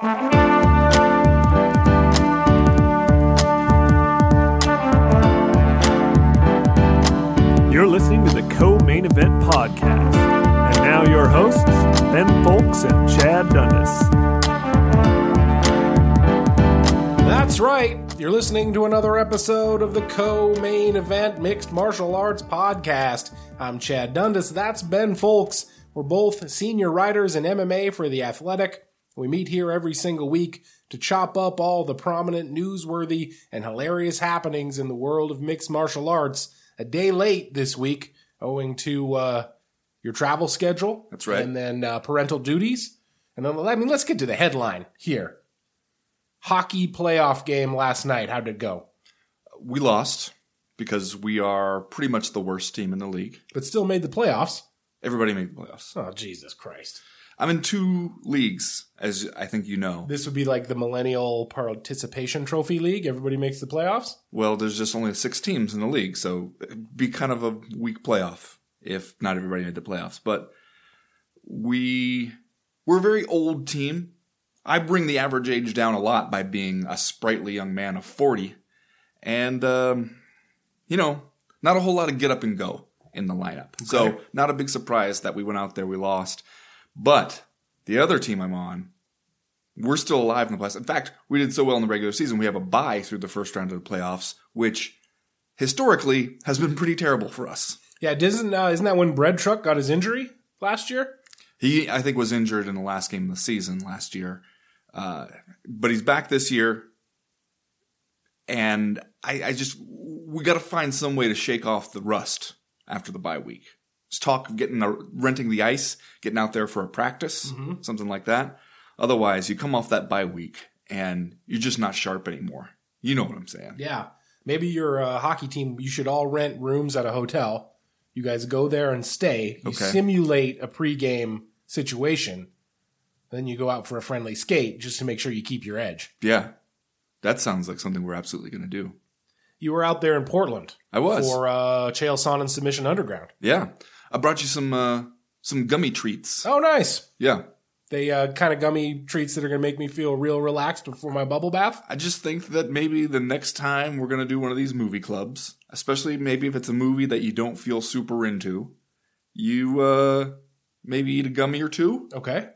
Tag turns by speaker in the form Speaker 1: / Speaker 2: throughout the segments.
Speaker 1: You're listening to the Co Main Event Podcast. And now your hosts, Ben Fowlkes and Chad Dundas.
Speaker 2: That's right. You're listening to another episode of the Co Main Event Mixed Martial Arts Podcast. I'm Chad Dundas. That's Ben Fowlkes. We're both senior writers in MMA for The Athletic. We meet here every single week to chop up all the prominent, newsworthy, and hilarious happenings in the world of mixed martial arts. A day late this week, owing to uh, your travel schedule.
Speaker 3: That's right.
Speaker 2: And then uh, parental duties. And then, I mean, let's get to the headline here. Hockey playoff game last night. How'd it go?
Speaker 3: We lost because we are pretty much the worst team in the league.
Speaker 2: But still made the playoffs.
Speaker 3: Everybody made the playoffs.
Speaker 2: Oh, Jesus Christ.
Speaker 3: I'm in two leagues, as I think you know.
Speaker 2: This would be like the Millennial Participation Trophy League. Everybody makes the playoffs.
Speaker 3: Well, there's just only six teams in the league, so it'd be kind of a weak playoff if not everybody made the playoffs. But we we're a very old team. I bring the average age down a lot by being a sprightly young man of 40. And, um, you know, not a whole lot of get up and go in the lineup. So, not a big surprise that we went out there, we lost. But the other team I'm on, we're still alive in the playoffs. In fact, we did so well in the regular season, we have a bye through the first round of the playoffs, which historically has been pretty terrible for us.
Speaker 2: Yeah, isn't, uh, isn't that when Bread Truck got his injury last year?
Speaker 3: He, I think, was injured in the last game of the season last year. Uh, but he's back this year. And I, I just, we got to find some way to shake off the rust after the bye week. Talk of getting a, renting the ice, getting out there for a practice, something like that. Otherwise, you come off that bye week and you're just not sharp anymore. You know what I'm saying?
Speaker 2: Yeah. Maybe your uh, hockey team, you should all rent rooms at a hotel. You guys go there and stay. You
Speaker 3: Okay.
Speaker 2: simulate a pregame situation. Then you go out for a friendly skate just to make sure you keep your edge.
Speaker 3: Yeah. That sounds like something we're absolutely going to do.
Speaker 2: You were out there in Portland.
Speaker 3: I was.
Speaker 2: For uh, Chael Sonnen Submission Underground.
Speaker 3: Yeah. I brought you some, uh, some gummy treats.
Speaker 2: Oh, nice.
Speaker 3: Yeah.
Speaker 2: They uh, kind of gummy treats that are going to make me feel real relaxed before my bubble bath.
Speaker 3: I just think that maybe the next time we're going to do one of these movie clubs, especially maybe if it's a movie that you don't feel super into, you uh maybe eat a gummy or two
Speaker 2: Okay.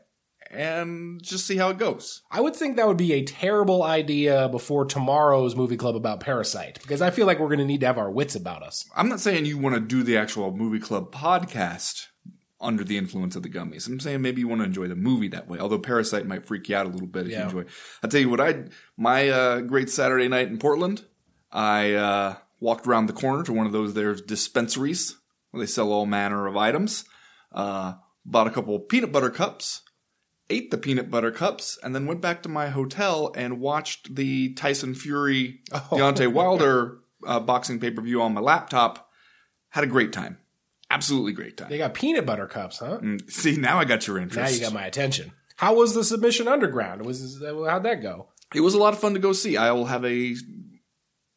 Speaker 3: And just see how it goes.
Speaker 2: I would think that would be a terrible idea before tomorrow's movie club about Parasite because I feel like we're going to need to have our wits about us.
Speaker 3: I'm not saying you want to do the actual movie club podcast under the influence of the gummies. I'm saying maybe you want to enjoy the movie that way. Although Parasite might freak you out a little bit if
Speaker 2: Yeah.
Speaker 3: you enjoy. I'll tell you what I my uh, great Saturday night in Portland. I uh, walked around the corner to one of those there's dispensaries where they sell all manner of items. Uh, bought a couple peanut butter cups, ate the peanut butter cups, and then went back to my hotel and watched the Tyson Fury Deontay Wilder uh, boxing pay per view on my laptop. Had a great time. Absolutely great time.
Speaker 2: They got peanut butter cups, huh?
Speaker 3: Mm, See, now I got your interest.
Speaker 2: Now you got my attention. How was the submission underground? Was how'd that go?
Speaker 3: it was a lot of fun to go see. I will have a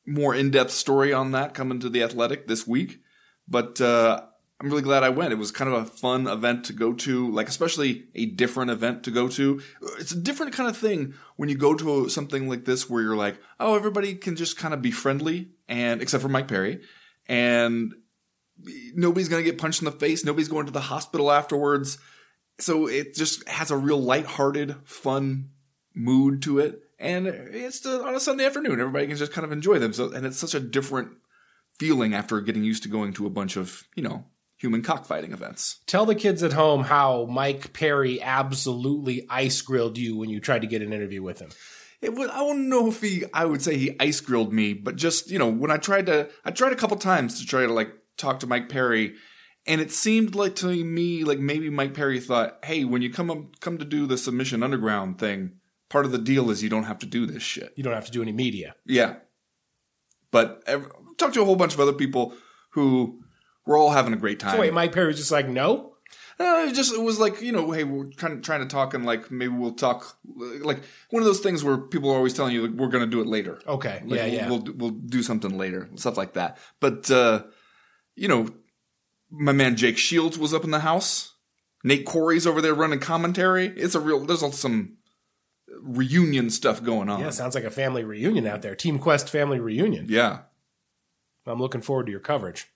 Speaker 3: more in depth story on that coming to the Athletic this week. But uh, I'm really glad I went. It was kind of a fun event to go to, like especially a different event to go to. It's a different kind of thing when you go to something like this where you're like, oh, everybody can just kind of be friendly, and except for Mike Perry, and nobody's gonna get punched in the face. Nobody's going to the hospital afterwards. So it just has a real lighthearted, fun mood to it. And it's on a Sunday afternoon. Everybody can just kind of enjoy them. So, and it's such a different feeling after getting used to going to a bunch of, you know, human cockfighting events.
Speaker 2: Tell the kids at home how Mike Perry absolutely ice grilled you when you tried to get an interview with him.
Speaker 3: It was, I don't know if he, I would say he ice grilled me, but just, you know, when I tried to, I tried a couple times to try to like talk to Mike Perry and it seemed like to me, like maybe Mike Perry thought, hey, when you come up, come to do the submission underground thing, part of the deal is you don't have to do this shit.
Speaker 2: You don't have to do any media.
Speaker 3: Yeah. But ev talked to a whole bunch of other people who were all having a great time.
Speaker 2: So wait, Mike Perry was just like, no?
Speaker 3: Uh, it just it was like you know, hey, we're trying trying to talk and like maybe we'll talk like one of those things where people are always telling you like, we're going to do it later.
Speaker 2: Okay,
Speaker 3: Like,
Speaker 2: yeah,
Speaker 3: we'll,
Speaker 2: yeah.
Speaker 3: We'll we'll do something later, stuff like that. But uh, you know, my man Jake Shields was up in the house. Nate Quarry's over there running commentary. It's a real. There's some reunion stuff going on.
Speaker 2: Yeah, sounds like a family reunion out there. Team Quest family reunion.
Speaker 3: Yeah.
Speaker 2: I'm looking forward to your coverage.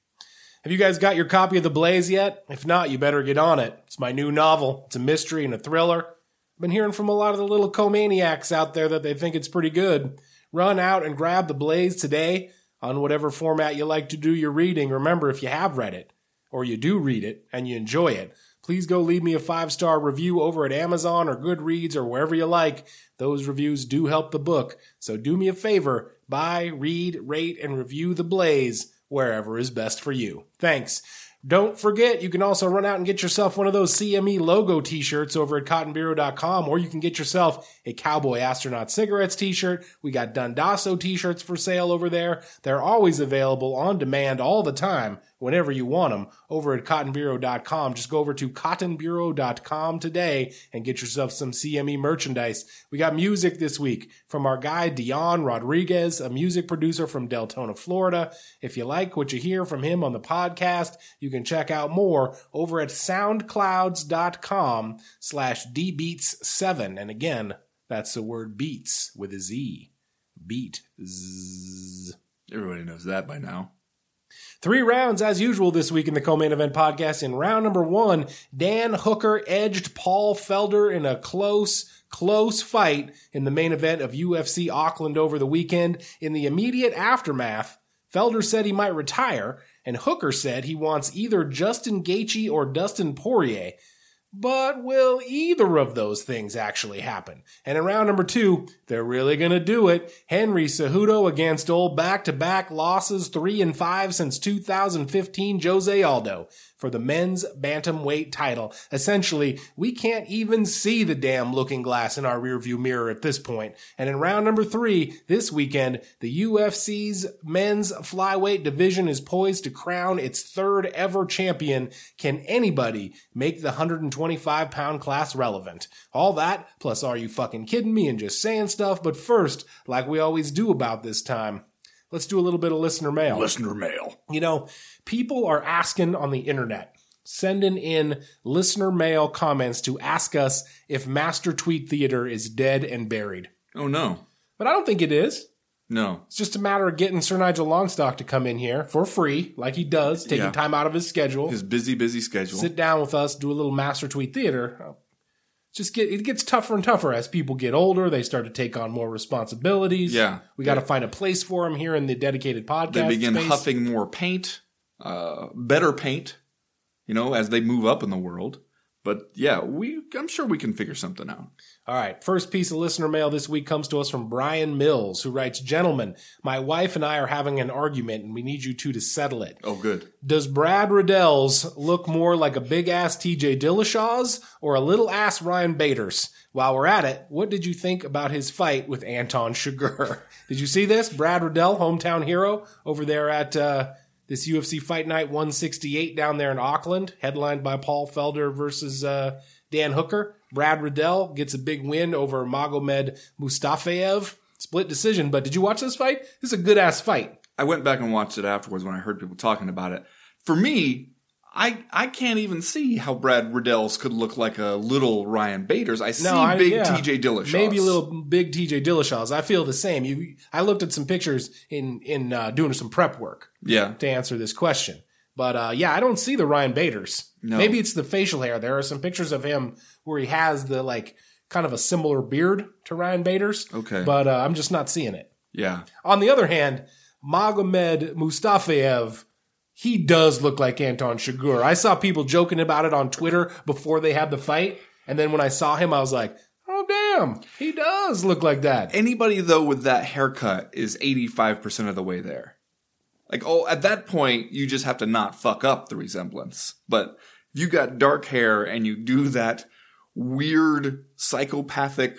Speaker 2: Have you guys got your copy of The Blaze yet? If not, you better get on it. It's my new novel. It's a mystery and a thriller. I've been hearing from a lot of the little co-maniacs out there that they think it's pretty good. Run out and grab The Blaze today on whatever format you like to do your reading. Remember, if you have read it, or you do read it and you enjoy it, please go leave me a five star review over at Amazon or Goodreads or wherever you like. Those reviews do help the book. So do me a favor buy, read, rate, and review The Blaze wherever is best for you. Thanks. Don't forget, you can also run out and get yourself one of those CME logo t-shirts over at cottonbureau.com, or you can get yourself a Cowboy Astronaut Cigarettes t-shirt. We got Dundasso t-shirts for sale over there. They're always available on demand all the time whenever you want them over at cottonbureau.com. Just go over to cottonbureau.com today and get yourself some CME merchandise. We got music this week from our guy Dion Rodriguez, a music producer from Deltona, Florida. If you like what you hear from him on the podcast, you can check out more over at soundclouds.com slash dbeats7. And again, that's the word beats with a Z. Beat. Z.
Speaker 3: Everybody knows that by now.
Speaker 2: Three rounds as usual this week in the co-main event podcast. In round number one, Dan Hooker edged Paul Felder in a close, close fight in the main event of UFC Auckland over the weekend. In the immediate aftermath, Felder said he might retire, and Hooker said he wants either Justin Gaethje or Dustin Poirier. But will either of those things actually happen? And in round number two, they're really gonna do it. Henry Cejudo against old back-to-back losses, three and five since 2015, Jose Aldo for the men's bantamweight title. Essentially, we can't even see the damn looking glass in our rearview mirror at this point. And in round number three, this weekend, the UFC's men's flyweight division is poised to crown its third ever champion. Can anybody make the 125 pound class relevant? All that, plus are you fucking kidding me and just saying stuff? But first, like we always do about this time, let's do a little bit of listener mail.
Speaker 3: Listener mail.
Speaker 2: You know, people are asking on the internet, sending in listener mail comments to ask us if Master Tweet Theater is dead and buried.
Speaker 3: Oh no.
Speaker 2: But I don't think it is.
Speaker 3: No.
Speaker 2: It's just a matter of getting Sir Nigel Longstock to come in here for free, like he does, taking
Speaker 3: Yeah.
Speaker 2: time out of his schedule,
Speaker 3: His busy, busy schedule.
Speaker 2: sit down with us, do a little Master Tweet Theater. Just get it gets tougher and tougher as people get older. They start to take on more responsibilities.
Speaker 3: Yeah.
Speaker 2: we got to find a place for them here in the dedicated podcast.
Speaker 3: they begin
Speaker 2: space.
Speaker 3: huffing more paint, uh, better paint, you know, as they move up in the world. But yeah, we I'm sure we can figure something out.
Speaker 2: All right, first piece of listener mail this week comes to us from Brian Mills, who writes, Gentlemen, my wife and I are having an argument and we need you two to settle it.
Speaker 3: Oh, good.
Speaker 2: Does Brad Riddell's look more like a big ass TJ Dillashaw's or a little ass Ryan Bader's? While we're at it, what did you think about his fight with Anton Chigurh? did you see this? Brad Riddell, hometown hero, over there at uh, this UFC Fight Night 168 down there in Auckland, headlined by Paul Felder versus uh, Dan Hooker. Brad Riddell gets a big win over Magomed Mustafayev. Split decision, but did you watch this fight? This is a good ass fight.
Speaker 3: I went back and watched it afterwards when I heard people talking about it. For me, I I can't even see how Brad Riddell's could look like a little Ryan Bader's. I see
Speaker 2: I-
Speaker 3: big
Speaker 2: yeah.
Speaker 3: TJ Dillashaw.
Speaker 2: Maybe a little big TJ Dillashaw's. I feel the same. You, I looked at some pictures in in uh, doing some prep work
Speaker 3: Yeah.
Speaker 2: to answer this question, but uh, yeah, I don't see the Ryan Bader's.
Speaker 3: No.
Speaker 2: Maybe it's the facial hair. There are some pictures of him where he has the like kind of a similar beard to Ryan Bader's.
Speaker 3: Okay.
Speaker 2: but uh, I'm just not seeing it.
Speaker 3: Yeah.
Speaker 2: On the other hand, Magomed Mustafayev. He does look like Anton Chigurh. I saw people joking about it on Twitter before they had the fight. And then when I saw him, I was like, oh, damn, he does look like that.
Speaker 3: Anybody though with that haircut is 85% of the way there. Like oh at that point you just have to not fuck up the resemblance. But you got dark hair and you do that weird psychopathic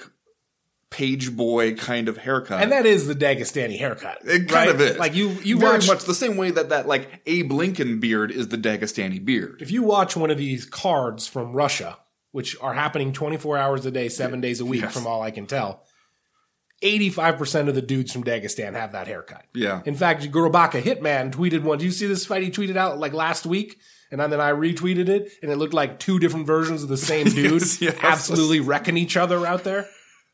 Speaker 3: page boy kind of haircut.
Speaker 2: And that is the Dagestani haircut.
Speaker 3: It kind
Speaker 2: right?
Speaker 3: of is.
Speaker 2: Like you, you
Speaker 3: very
Speaker 2: watch,
Speaker 3: much the same way that that like Abe Lincoln beard is the Dagestani beard.
Speaker 2: if you watch one of these cards from Russia, which are happening 24 hours a day, seven days a week,
Speaker 3: Yes.
Speaker 2: from all I can tell, 85% of the dudes from Dagestan have that haircut.
Speaker 3: Yeah.
Speaker 2: In fact, Grabaka Hitman tweeted one. Do you see this fight he tweeted out like last week? And then I retweeted it, and it looked like two different versions of the same dude
Speaker 3: Yes, yes.
Speaker 2: absolutely wrecking each other out there.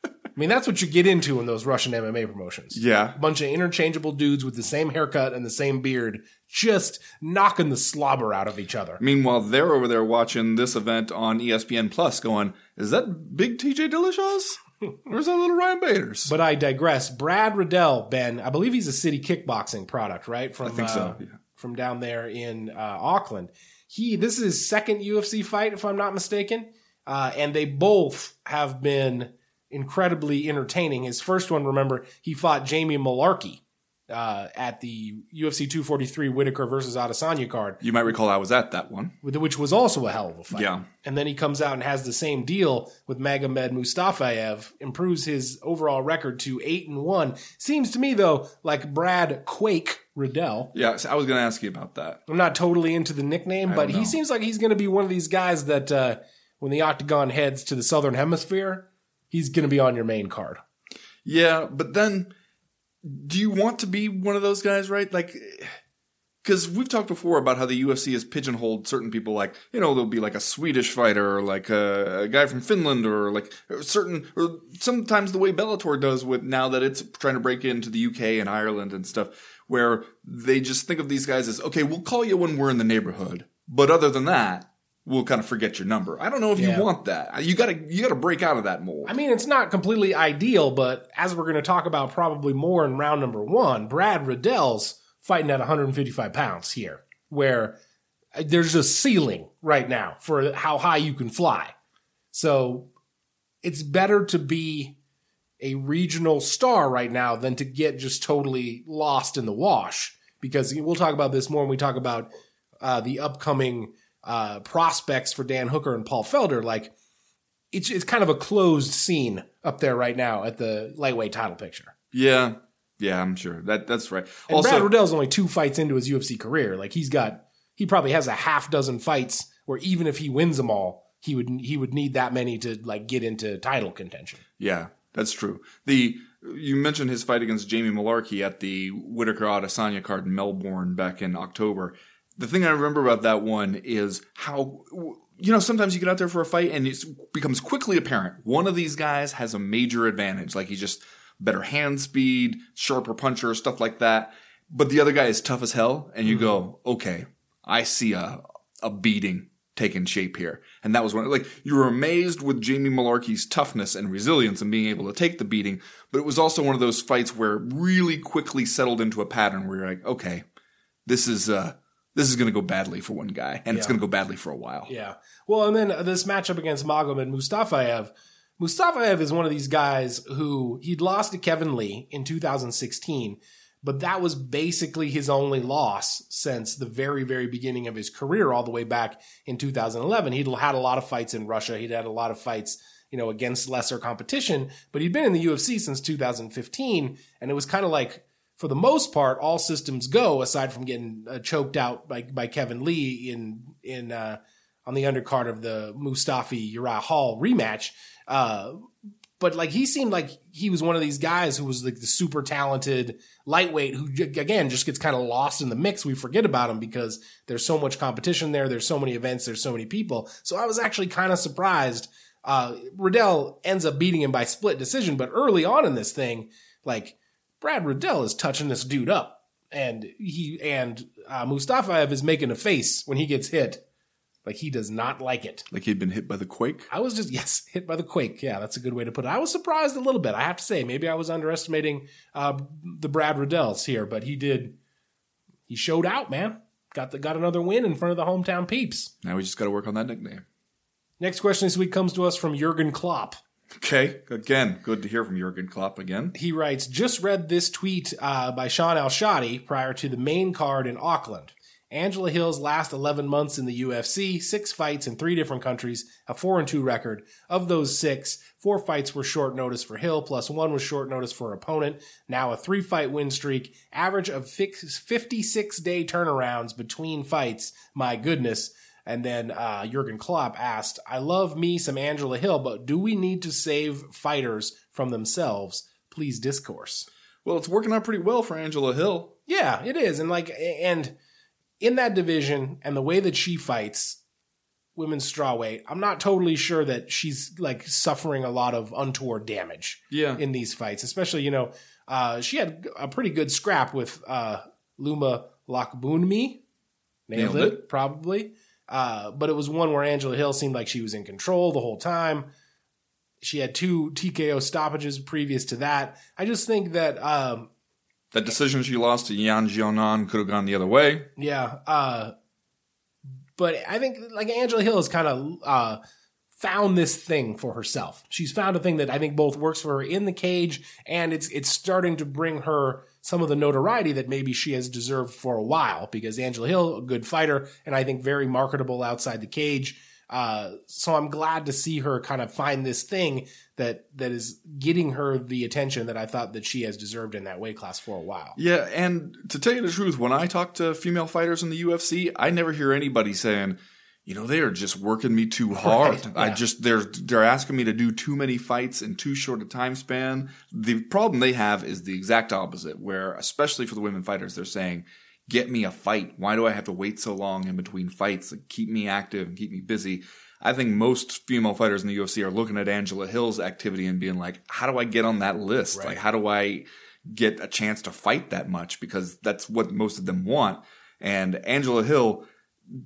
Speaker 2: I mean, that's what you get into in those Russian MMA promotions.
Speaker 3: Yeah.
Speaker 2: A bunch of interchangeable dudes with the same haircut and the same beard, just knocking the slobber out of each other.
Speaker 3: Meanwhile, they're over there watching this event on ESPN Plus, going, "Is that big TJ Dillashaw? Is that little Ryan Bader's?"
Speaker 2: But I digress. Brad Riddell, Ben, I believe he's a city kickboxing product, right? From
Speaker 3: I think so,
Speaker 2: uh,
Speaker 3: yeah.
Speaker 2: from down there in uh, Auckland. He this is his second UFC fight, if I'm not mistaken, uh, and they both have been incredibly entertaining. His first one, remember, he fought Jamie Mullarkey uh, at the UFC 243 Whittaker versus Adesanya card,
Speaker 3: you might recall I was at that one.
Speaker 2: which was also a hell of a fight.
Speaker 3: Yeah.
Speaker 2: And then he comes out and has the same deal with Magomed Mustafayev, improves his overall record to eight and one. Seems to me though, like Brad Quake Riddell.
Speaker 3: Yeah, so I was going to ask you about that.
Speaker 2: I'm not totally into the nickname, but he seems like he's going to be one of these guys that uh, when the octagon heads to the southern hemisphere, he's going to be on your main card.
Speaker 3: Yeah, but then do you want to be one of those guys, right? Like, because we've talked before about how the UFC has pigeonholed certain people, like, you know, there'll be like a Swedish fighter or like a, a guy from Finland or like certain, or sometimes the way Bellator does with now that it's trying to break into the UK and Ireland and stuff, where they just think of these guys as, okay, we'll call you when we're in the neighborhood. But other than that, we'll kind of forget your number. I don't know if
Speaker 2: Yeah.
Speaker 3: you want that. You gotta, you gotta break out of that mold.
Speaker 2: I mean, it's not completely ideal, but as we're going to talk about probably more in round number one, Brad Riddell's fighting at 155 pounds here, where uh, there's a ceiling right now for how high you can fly. So it's better to be a regional star right now than to get just totally lost in the wash. Because we'll talk about this more when we talk about uh, the upcoming uh, prospects for Dan Hooker and Paul Felder. Like, it's it's kind of a closed scene up there right now at the lightweight title picture.
Speaker 3: yeah. Yeah, I'm sure. That that's right.
Speaker 2: And
Speaker 3: also,
Speaker 2: Brad Riddell's only two fights into his UFC career. Like he's got he probably has a half dozen fights where even if he wins them all, he would he would need that many to like get into title contention.
Speaker 3: Yeah, that's true. The you mentioned his fight against Jamie Mullarkey at the Whittaker Adesanya card in Melbourne back in October. The thing I remember about that one is how you know sometimes you get out there for a fight and it becomes quickly apparent one of these guys has a major advantage, like he's just better hand speed, sharper puncher, stuff like that. But the other guy is tough as hell, and you go, okay, I see a a beating taking shape here. And that was one, like, you were amazed with Jamie Mullarkey's toughness and resilience and being able to take the beating, but it was also one of those fights where it really quickly settled into a pattern where you're like, okay, this is, uh, this is going to go badly for one guy, and it's going to go badly for a while.
Speaker 2: Yeah. Well, and then this matchup against Magomed Mustafayev. Mustafayev is one of these guys who he'd lost to Kevin Lee in 2016, but that was basically his only loss since the very, very beginning of his career, all the way back in 2011. He'd had a lot of fights in Russia. He'd had a lot of fights, you know, against lesser competition, but he'd been in the UFC since 2015, and it was kind of like, for the most part, all systems go, aside from getting uh, choked out by, by Kevin Lee in in uh, on the undercard of the Mousasi Uriah Hall rematch. Uh, but like he seemed like he was one of these guys who was like the super talented lightweight who again just gets kind of lost in the mix. We forget about him because there's so much competition there. There's so many events. There's so many people. So I was actually kind of surprised. Uh, Riddell ends up beating him by split decision, but early on in this thing, like Brad Riddell is touching this dude up, and he and uh, Mustafayev is making a face when he gets hit, like he does not like it.
Speaker 3: Like he'd been hit by the quake.
Speaker 2: I was just yes, hit by the quake. Yeah, that's a good way to put it. I was surprised a little bit. I have to say, maybe I was underestimating uh, the Brad Riddells here, but he did. He showed out, man. Got the got another win in front of the hometown peeps.
Speaker 3: Now we just got to work on that nickname.
Speaker 2: Next question this week comes to us from Jurgen Klopp.
Speaker 3: Okay, again, good to hear from Jurgen Klopp again.
Speaker 2: He writes, just read this tweet uh, by Shaun Al-Shatti prior to the main card in Auckland. Angela Hill's last 11 months in the UFC, six fights in three different countries, a 4 and 2 record. Of those six, four fights were short notice for Hill, plus one was short notice for opponent. Now a three fight win streak, average of 56 day turnarounds between fights. My goodness. And then uh, Jurgen Klopp asked, I love me some Angela Hill, but do we need to save fighters from themselves? Please discourse.
Speaker 3: Well, it's working out pretty well for Angela Hill.
Speaker 2: Yeah, it is. And like, and in that division and the way that she fights, women's strawweight, I'm not totally sure that she's like suffering a lot of untoward damage
Speaker 3: Yeah.
Speaker 2: in these fights, especially, you know, uh, she had a pretty good scrap with uh, Loma Lookboonmee. Nailed,
Speaker 3: Nailed
Speaker 2: it,
Speaker 3: it.
Speaker 2: probably. Uh, but it was one where Angela Hill seemed like she was in control the whole time. She had two TKO stoppages previous to that. I just think that um,
Speaker 3: that decision she lost to Yan Xiaonan could have gone the other way.
Speaker 2: Yeah. Uh, but I think like Angela Hill has kind of uh, found this thing for herself. She's found a thing that I think both works for her in the cage, and it's it's starting to bring her some of the notoriety that maybe she has deserved for a while. Because Angela Hill, a good fighter, and I think very marketable outside the cage. Uh, so I'm glad to see her kind of find this thing that that is getting her the attention that I thought that she has deserved in that weight class for a while.
Speaker 3: Yeah, and to tell you the truth, when I talk to female fighters in the UFC, I never hear anybody saying, you know, they are just working me too hard.
Speaker 2: Right,
Speaker 3: I just they're they're asking me to do too many fights in too short a time span. The problem they have is the exact opposite, where especially for the women fighters, they're saying, "Get me a fight. Why do I have to wait so long in between fights? Like, keep me active and keep me busy." I think most female fighters in the UFC are looking at Angela Hill's activity and being like, "How do I get on that list?
Speaker 2: Right.
Speaker 3: Like, how do I get a chance to fight that much?" Because that's what most of them want. And Angela Hill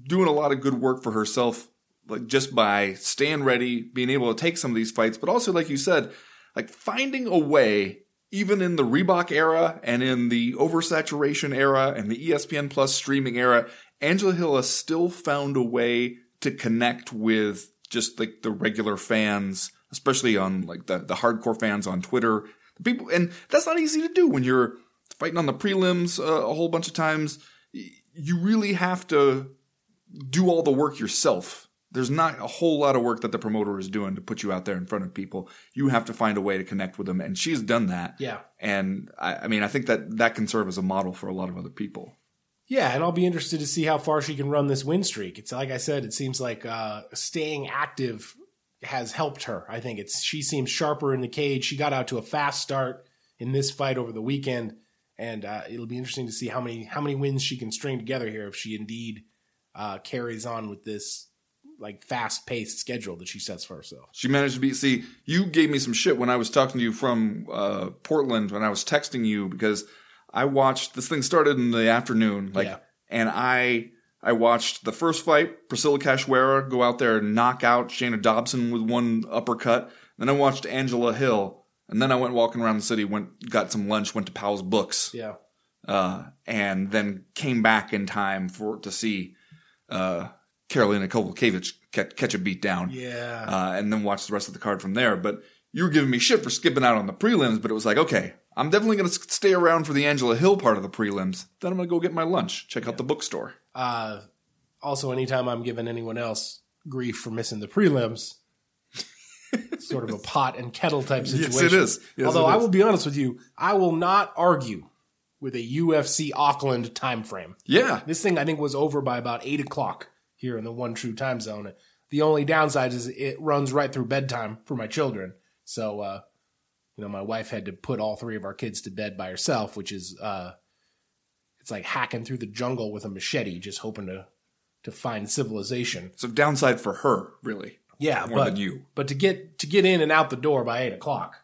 Speaker 3: doing a lot of good work for herself, like just by staying ready, being able to take some of these fights, but also, like you said, like finding a way, even in the Reebok era and in the oversaturation era and the ESPN Plus streaming era, Angela Hill has still found a way to connect with just like the regular fans, especially on like the, the hardcore fans on Twitter. The people, and that's not easy to do when you're fighting on the prelims uh, a whole bunch of times. You really have to do all the work yourself. There's not a whole lot of work that the promoter is doing to put you out there in front of people. You have to find a way to connect with them, and she's done that.
Speaker 2: Yeah.
Speaker 3: And I, I mean, I think that that can serve as a model for a lot of other people.
Speaker 2: Yeah, and I'll be interested to see how far she can run this win streak. It's like I said, it seems like uh, staying active has helped her. I think it's she seems sharper in the cage. She got out to a fast start in this fight over the weekend, and uh, it'll be interesting to see how many how many wins she can string together here if she indeed uh, carries on with this like fast paced schedule that she sets for herself.
Speaker 3: She managed to be. See, you gave me some shit when I was talking to you from uh, Portland when I was texting you because I watched this thing started in the afternoon, like,
Speaker 2: Yeah.
Speaker 3: and I I watched the first fight, Priscila Cachoeira go out there and knock out Shana Dobson with one uppercut. Then I watched Angela Hill, and then I went walking around the city, went got some lunch, went to Powell's Books,
Speaker 2: Yeah,
Speaker 3: uh, and then came back in time for to see uh, Karolina Kowalkiewicz catch, catch a beat down
Speaker 2: yeah,
Speaker 3: uh, and then watch the rest of the card from there. But you were giving me shit for skipping out on the prelims, but it was like, okay, I'm definitely going to stay around for the Angela Hill part of the prelims. Then I'm going to go get my lunch, check out the bookstore.
Speaker 2: Uh, also, anytime I'm giving anyone else grief for missing the prelims, sort of a pot and kettle type situation.
Speaker 3: Yes, it is. Yes,
Speaker 2: Although
Speaker 3: it
Speaker 2: I will be honest with you, I will not argue with a UFC Auckland time frame.
Speaker 3: Yeah,
Speaker 2: This thing I think was over by about eight o'clock here in the one true time zone. The only downside is it runs right through bedtime for my children. So, uh, you know, my wife had to put all three of our kids to bed by herself, which is, uh, it's like hacking through the jungle with a machete, just hoping to, to find civilization.
Speaker 3: so downside for her, really.
Speaker 2: Yeah,
Speaker 3: More
Speaker 2: but,
Speaker 3: than you.
Speaker 2: But to get to get in and out the door by eight o'clock,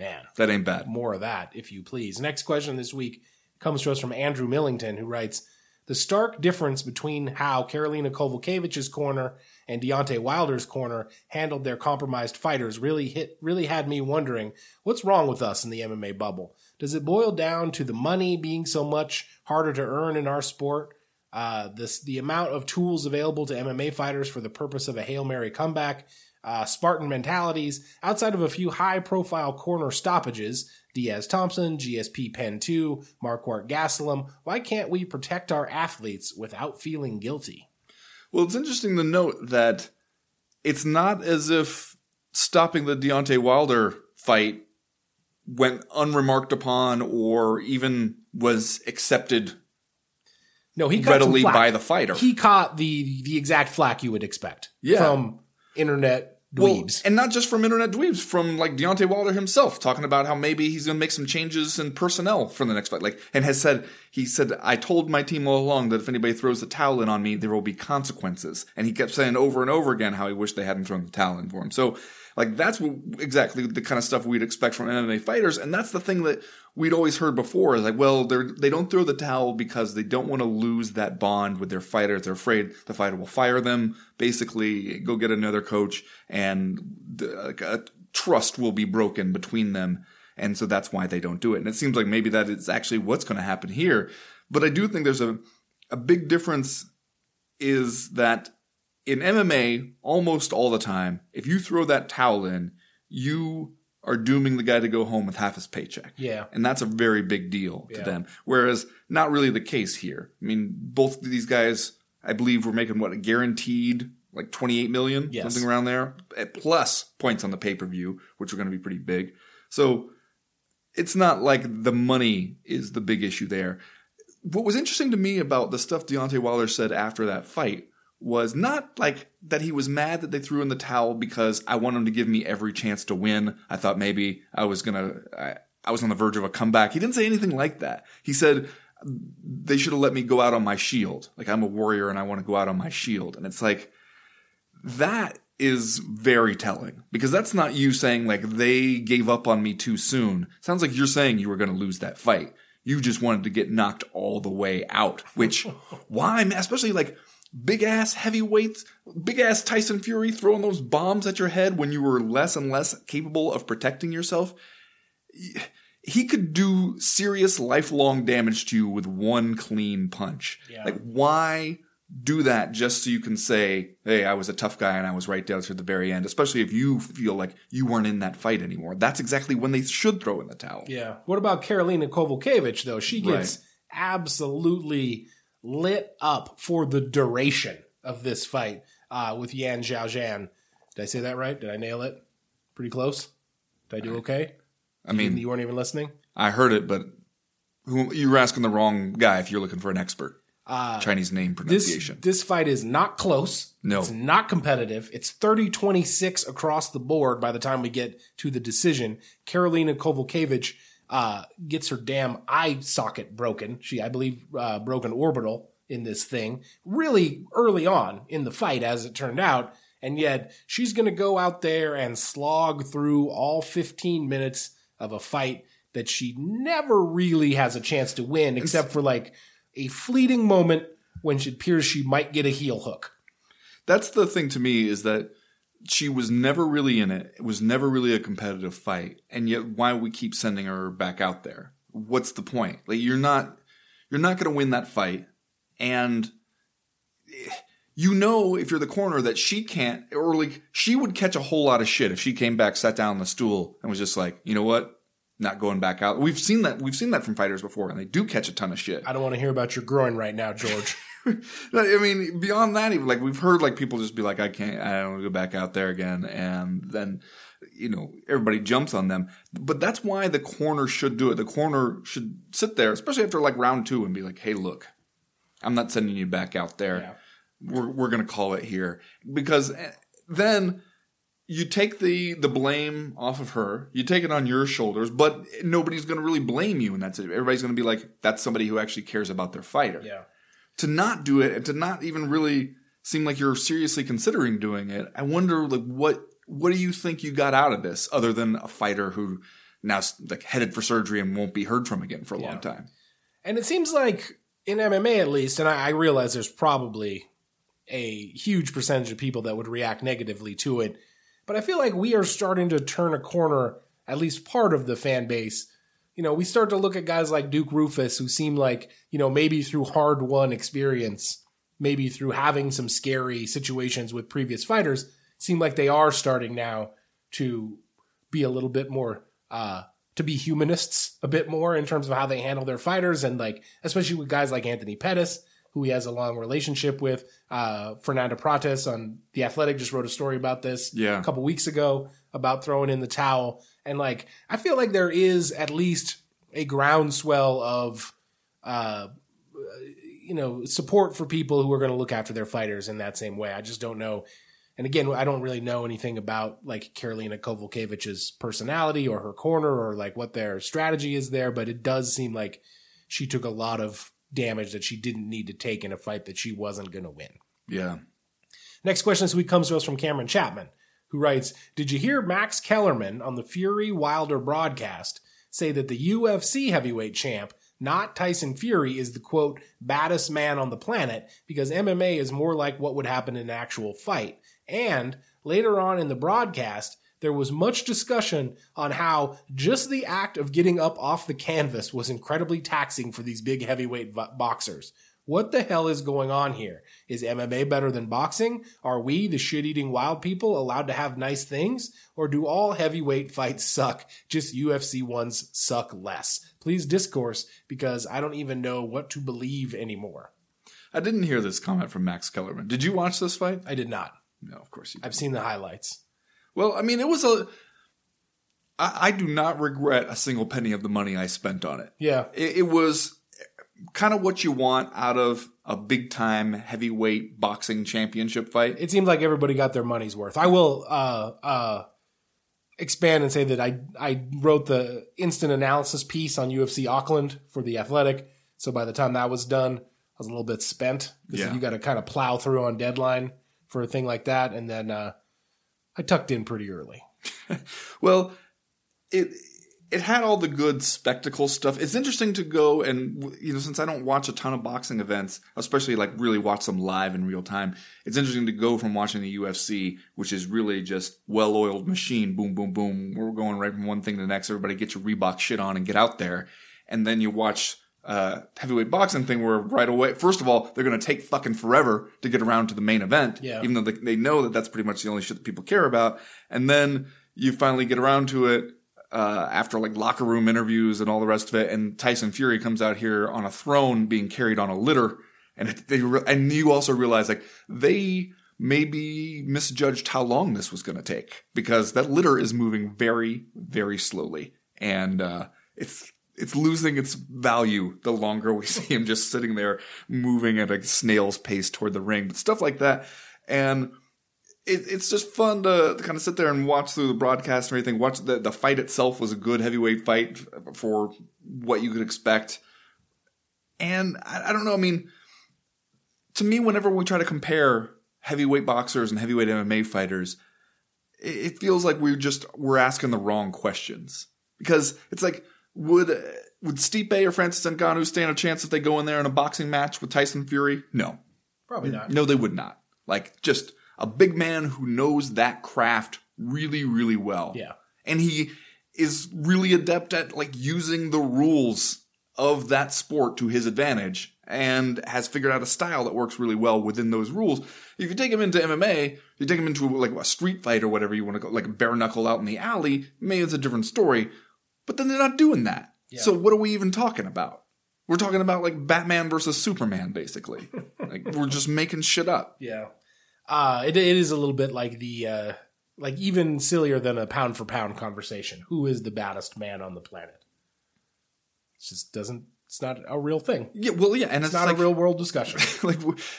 Speaker 2: man,
Speaker 3: That ain't bad.
Speaker 2: more of that, if you please. Next question this week comes to us from Andrew Millington, who writes The stark difference between how Karolina Kowalkiewicz's corner and Deontay Wilder's corner handled their compromised fighters really hit really had me wondering what's wrong with us in the MMA bubble. Does it boil down to the money being so much harder to earn in our sport? Uh, this the amount of tools available to MMA fighters for the purpose of a hail mary comeback, uh, Spartan mentalities. Outside of a few high-profile corner stoppages, Diaz Thompson, GSP Penn 2, Marquardt Gastelum. Why can't we protect our athletes without feeling guilty?
Speaker 3: Well, it's interesting to note that it's not as if stopping the Deontay Wilder fight went unremarked upon or even was accepted
Speaker 2: No, he
Speaker 3: readily by the fighter.
Speaker 2: He caught the the exact flack you would expect
Speaker 3: Yeah.
Speaker 2: from internet dweebs.
Speaker 3: Well, and not just from internet dweebs, from like Deontay Wilder himself, talking about how maybe he's going to make some changes in personnel for the next fight. Like, and has said he said I told my team all along that if anybody throws the towel in on me, there will be consequences. And he kept saying over and over again how he wished they hadn't thrown the towel in for him. So, like, that's exactly the kind of stuff we'd expect from MMA fighters, and that's the thing that we'd always heard before is like, well, they're they don't throw the towel because they don't want to lose that bond with their fighters. They're afraid the fighter will fire them, basically go get another coach, and the, trust will be broken between them. And so that's why they don't do it. And it seems like maybe that is actually what's going to happen here. But I do think there's a a big difference is that in MMA, almost all the time, if you throw that towel in, you are dooming the guy to go home with half his paycheck.
Speaker 2: Yeah.
Speaker 3: And that's a very big deal to
Speaker 2: Yeah.
Speaker 3: them. Whereas not really the case here. I mean, both of these guys, I believe, were making what, a guaranteed like 28 million,
Speaker 2: Yes.
Speaker 3: something around there, eh, plus points on the pay per view, which are going to be pretty big. So it's not like the money is the big issue there. What was interesting to me about the stuff Deontay Wilder said after that fight was not like that he was mad that they threw in the towel because I want him to give me every chance to win. I thought maybe I was gonna, I, I was on the verge of a comeback. He didn't say anything like that. He said they should have let me go out on my shield. Like I'm a warrior and I want to go out on my shield. And it's like, that is very telling because that's not you saying like they gave up on me too soon. Sounds like you're saying you were going to lose that fight. You just wanted to get knocked all the way out, which why? Especially like big ass heavyweights, big ass Tyson Fury throwing those bombs at your head when you were less and less capable of protecting yourself. He could do serious lifelong damage to you with one clean punch.
Speaker 2: Yeah.
Speaker 3: Like, why do that just so you can say, hey, I was a tough guy and I was right down to the very end, especially if you feel like you weren't in that fight anymore. That's exactly when they should throw in the towel.
Speaker 2: Yeah. What about Karolina Kowalkiewicz though? She gets absolutely lit up for the duration of this fight uh, with Yan Xiaonan. Did I say that right? Did I nail it? Pretty close. Did I do okay?
Speaker 3: I mean,
Speaker 2: you weren't even listening.
Speaker 3: I heard it, but who, you were asking the wrong guy if you're looking for an expert.
Speaker 2: Uh,
Speaker 3: Chinese name
Speaker 2: this
Speaker 3: pronunciation.
Speaker 2: this fight is not close.
Speaker 3: No.
Speaker 2: It's not competitive. It's 30-26 across the board by the time we get to the decision. Karolina Kowalkiewicz uh, gets her damn eye socket broken. She, I believe, uh, broke an orbital in this thing really early on in the fight, as it turned out. And yet she's going to go out there and slog through all 15 minutes of a fight that she never really has a chance to win, except for like a fleeting moment when it appears she might get a heel hook.
Speaker 3: That's the thing to me is that she was never really in it. It was never really a competitive fight, and yet why we keep sending her back out there? What's the point? Like you're not you're not going to win that fight, and eh, you know if you're the corner that she can't or like she would catch a whole lot of shit if she came back, sat down on the stool, and was just like, you know what, not going back out. We've seen that. We've seen that from fighters before, and they do catch a ton of shit.
Speaker 2: I don't want to hear about your groin right now, George.
Speaker 3: I mean, beyond that, even like we've heard like people just be like, I can't, I don't want to go back out there again, and then you know everybody jumps on them. But that's why the corner should do it. The corner should sit there, especially after like round two, and be like, Hey, look, I'm not sending you back out there.
Speaker 2: Yeah.
Speaker 3: We're we're gonna call it here because eh, then you take the the blame off of her. You take it on your shoulders, but nobody's gonna really blame you, and that's it. Everybody's gonna be like, that's somebody who actually cares about their fighter
Speaker 2: yeah.
Speaker 3: To not do it and to not even really seem like you're seriously considering doing it. I wonder like what what do you think you got out of this other than a fighter who now like headed for surgery and won't be heard from again for a
Speaker 2: Yeah.
Speaker 3: long time.
Speaker 2: And it seems like in MMA at least, and I, I realize there's probably a huge percentage of people that would react negatively to it, but I feel like we are starting to turn a corner, at least part of the fan base. You know, we start to look at guys like Duke Roufus, who seem like, you know, maybe through hard won experience, maybe through having some scary situations with previous fighters, seem like they are starting now to be a little bit more uh to be humanists a bit more in terms of how they handle their fighters and like especially with guys like Anthony Pettis who he has a long relationship with uh Fernanda Prates on the Athletic just wrote a story about this
Speaker 3: Yeah.
Speaker 2: a couple weeks ago about throwing in the towel and like I feel like there is at least a groundswell of uh you know support for people who are going to look after their fighters in that same way I just don't know And again, I don't really know anything about like Karolina Kowalkiewicz's personality or her corner or like what their strategy is there, but it does seem like she took a lot of damage that she didn't need to take in a fight that she wasn't going to win.
Speaker 3: Yeah.
Speaker 2: Next question this week comes to us from Cameron Chapman, who writes Did you hear Max Kellerman on the Fury Wilder broadcast say that the UFC heavyweight champ, not Tyson Fury, is the quote, baddest man on the planet because MMA is more like what would happen in an actual fight? And later on in the broadcast, there was much discussion on how just the act of getting up off the canvas was incredibly taxing for these big heavyweight boxers. What the hell is going on here? Is MMA better than boxing? Are we, the shit eating wild people, allowed to have nice things? Or do all heavyweight fights suck? Just UFC ones suck less. Please discourse because I don't even know what to believe anymore.
Speaker 3: I didn't hear this comment from Max Kellerman. Did you watch this fight?
Speaker 2: I did not.
Speaker 3: No, of course you.
Speaker 2: I've seen the highlights.
Speaker 3: Well, I mean, it was a. I, I do not regret a single penny of the money I spent on it.
Speaker 2: Yeah.
Speaker 3: It, it was kind of what you want out of a big time heavyweight boxing championship fight.
Speaker 2: It seems like everybody got their money's worth. I will uh, uh, expand and say that I I wrote the instant analysis piece on UFC Auckland for the Athletic. So by the time that was done, I was a little bit spent because
Speaker 3: Yeah.
Speaker 2: you got to kind of plow through on deadline for a thing like that, and then uh, I tucked in pretty early.
Speaker 3: Well, it it had all the good spectacle stuff. It's interesting to go and you know since I don't watch a ton of boxing events, especially like really watch them live in real time. It's interesting to go from watching the UFC, which is really just well-oiled machine, boom, boom, boom. We're going right from one thing to the next. Everybody get your Reebok shit on and get out there, and then you watch. Uh, heavyweight boxing thing where right away, first of all, they're going to take fucking forever to get around to the main event,
Speaker 2: Yeah.
Speaker 3: even though they, they know that that's pretty much the only shit that people care about. And then you finally get around to it uh, after like locker room interviews and all the rest of it. And Tyson Fury comes out here on a throne being carried on a litter. And they re- and you also realize like they maybe misjudged how long this was going to take because that litter is moving very very slowly and uh, it's it's losing its value the longer we see him just sitting there moving at a snail's pace toward the ring but stuff like that and it, it's just fun to, to kind of sit there and watch through the broadcast and everything. Watch the the fight itself was a good heavyweight fight for what you could expect, and I, I don't know. I mean, to me, whenever we try to compare heavyweight boxers and heavyweight MMA fighters, it, it feels like we just we're asking the wrong questions because it's like would would Stipe or Francis Ngannou stand a chance if they go in there in a boxing match with Tyson Fury? No,
Speaker 2: Probably not.
Speaker 3: no, they would not. Like just a big man who knows that craft really, really well.
Speaker 2: Yeah.
Speaker 3: And he is really adept at like using the rules of that sport to his advantage and has figured out a style that works really well within those rules. If you take him into MMA, you take him into like a street fight or whatever you want to go, like a bare knuckle out in the alley, maybe it's a different story. But then they're not doing that. So what are we even talking about? We're talking about like Batman versus Superman, basically. like we're just making shit up.
Speaker 2: Yeah. Uh, it, it is a little bit like the, uh, like even sillier than a pound for pound conversation. Who is the baddest man on the planet? It just doesn't, it's not a real thing.
Speaker 3: Yeah, well, yeah, and
Speaker 2: It's
Speaker 3: it's,
Speaker 2: not
Speaker 3: like,
Speaker 2: a real world discussion.
Speaker 3: like,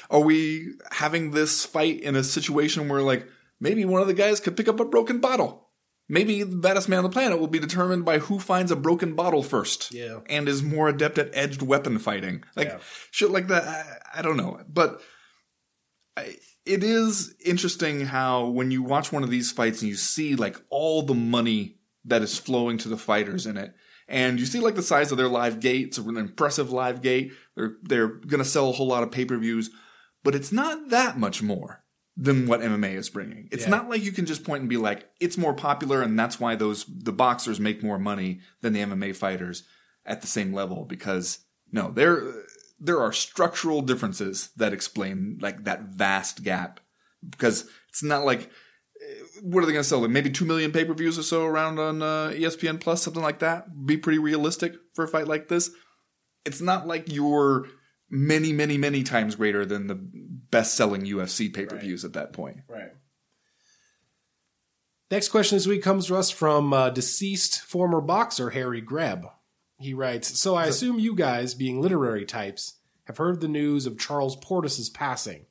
Speaker 3: are we having this fight in a situation where like maybe one of the guys could pick up a broken bottle? Maybe the baddest man on the planet will be determined by who finds a broken bottle first.
Speaker 2: Yeah.
Speaker 3: And is more adept at edged weapon fighting. Like
Speaker 2: Yeah.
Speaker 3: shit like that. I, I don't know. But I, it is interesting how when you watch one of these fights and you see like all the money that is flowing to the fighters in it. And you see like the size of their live gate. It's an impressive live gate. They're they're gonna sell a whole lot of pay-per-views, but it's not that much more than what MMA is bringing. It's
Speaker 2: Yeah.
Speaker 3: not like you can just point and be like, it's more popular and that's why those the boxers make more money than the MMA fighters at the same level because no, there there are structural differences that explain like that vast gap because it's not like eh, what are they going to sell? Like maybe two million pay per views or so around on uh, ESPN Plus, something like that. Be pretty realistic for a fight like this. It's not like you're many, many, many times greater than the best selling UFC pay per views at that point.
Speaker 2: Right. Next question this week comes to us from uh, deceased former boxer Harry Greb. He writes, "So I assume you guys, being literary types, have heard the news of Charles Portis's passing.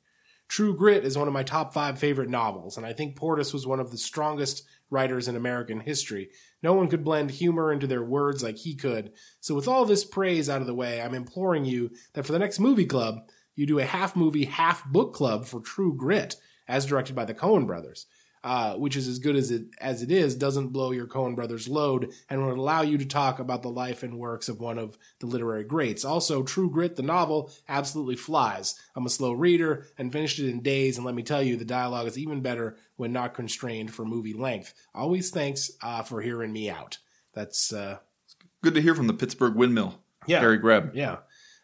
Speaker 2: True Grit is one of my top five favorite novels, and I think Portis was one of the strongest writers in American history. No one could blend humor into their words like he could. So, with all this praise out of the way, I'm imploring you that for the next movie club, you do a half movie, half book club for True Grit, as directed by the Coen brothers uh, which is as good as it as it is, doesn't blow your Coen brothers load and would allow you to talk about the life and works of one of the literary greats. Also, True Grit, the novel, absolutely flies. I'm a slow reader and finished it in days, and let me tell you, the dialogue is even better when not constrained for movie length. Always thanks uh, for hearing me out. That's uh,
Speaker 3: Good to hear from the Pittsburgh Windmill.
Speaker 2: Yeah.
Speaker 3: Barry Greb.
Speaker 2: yeah.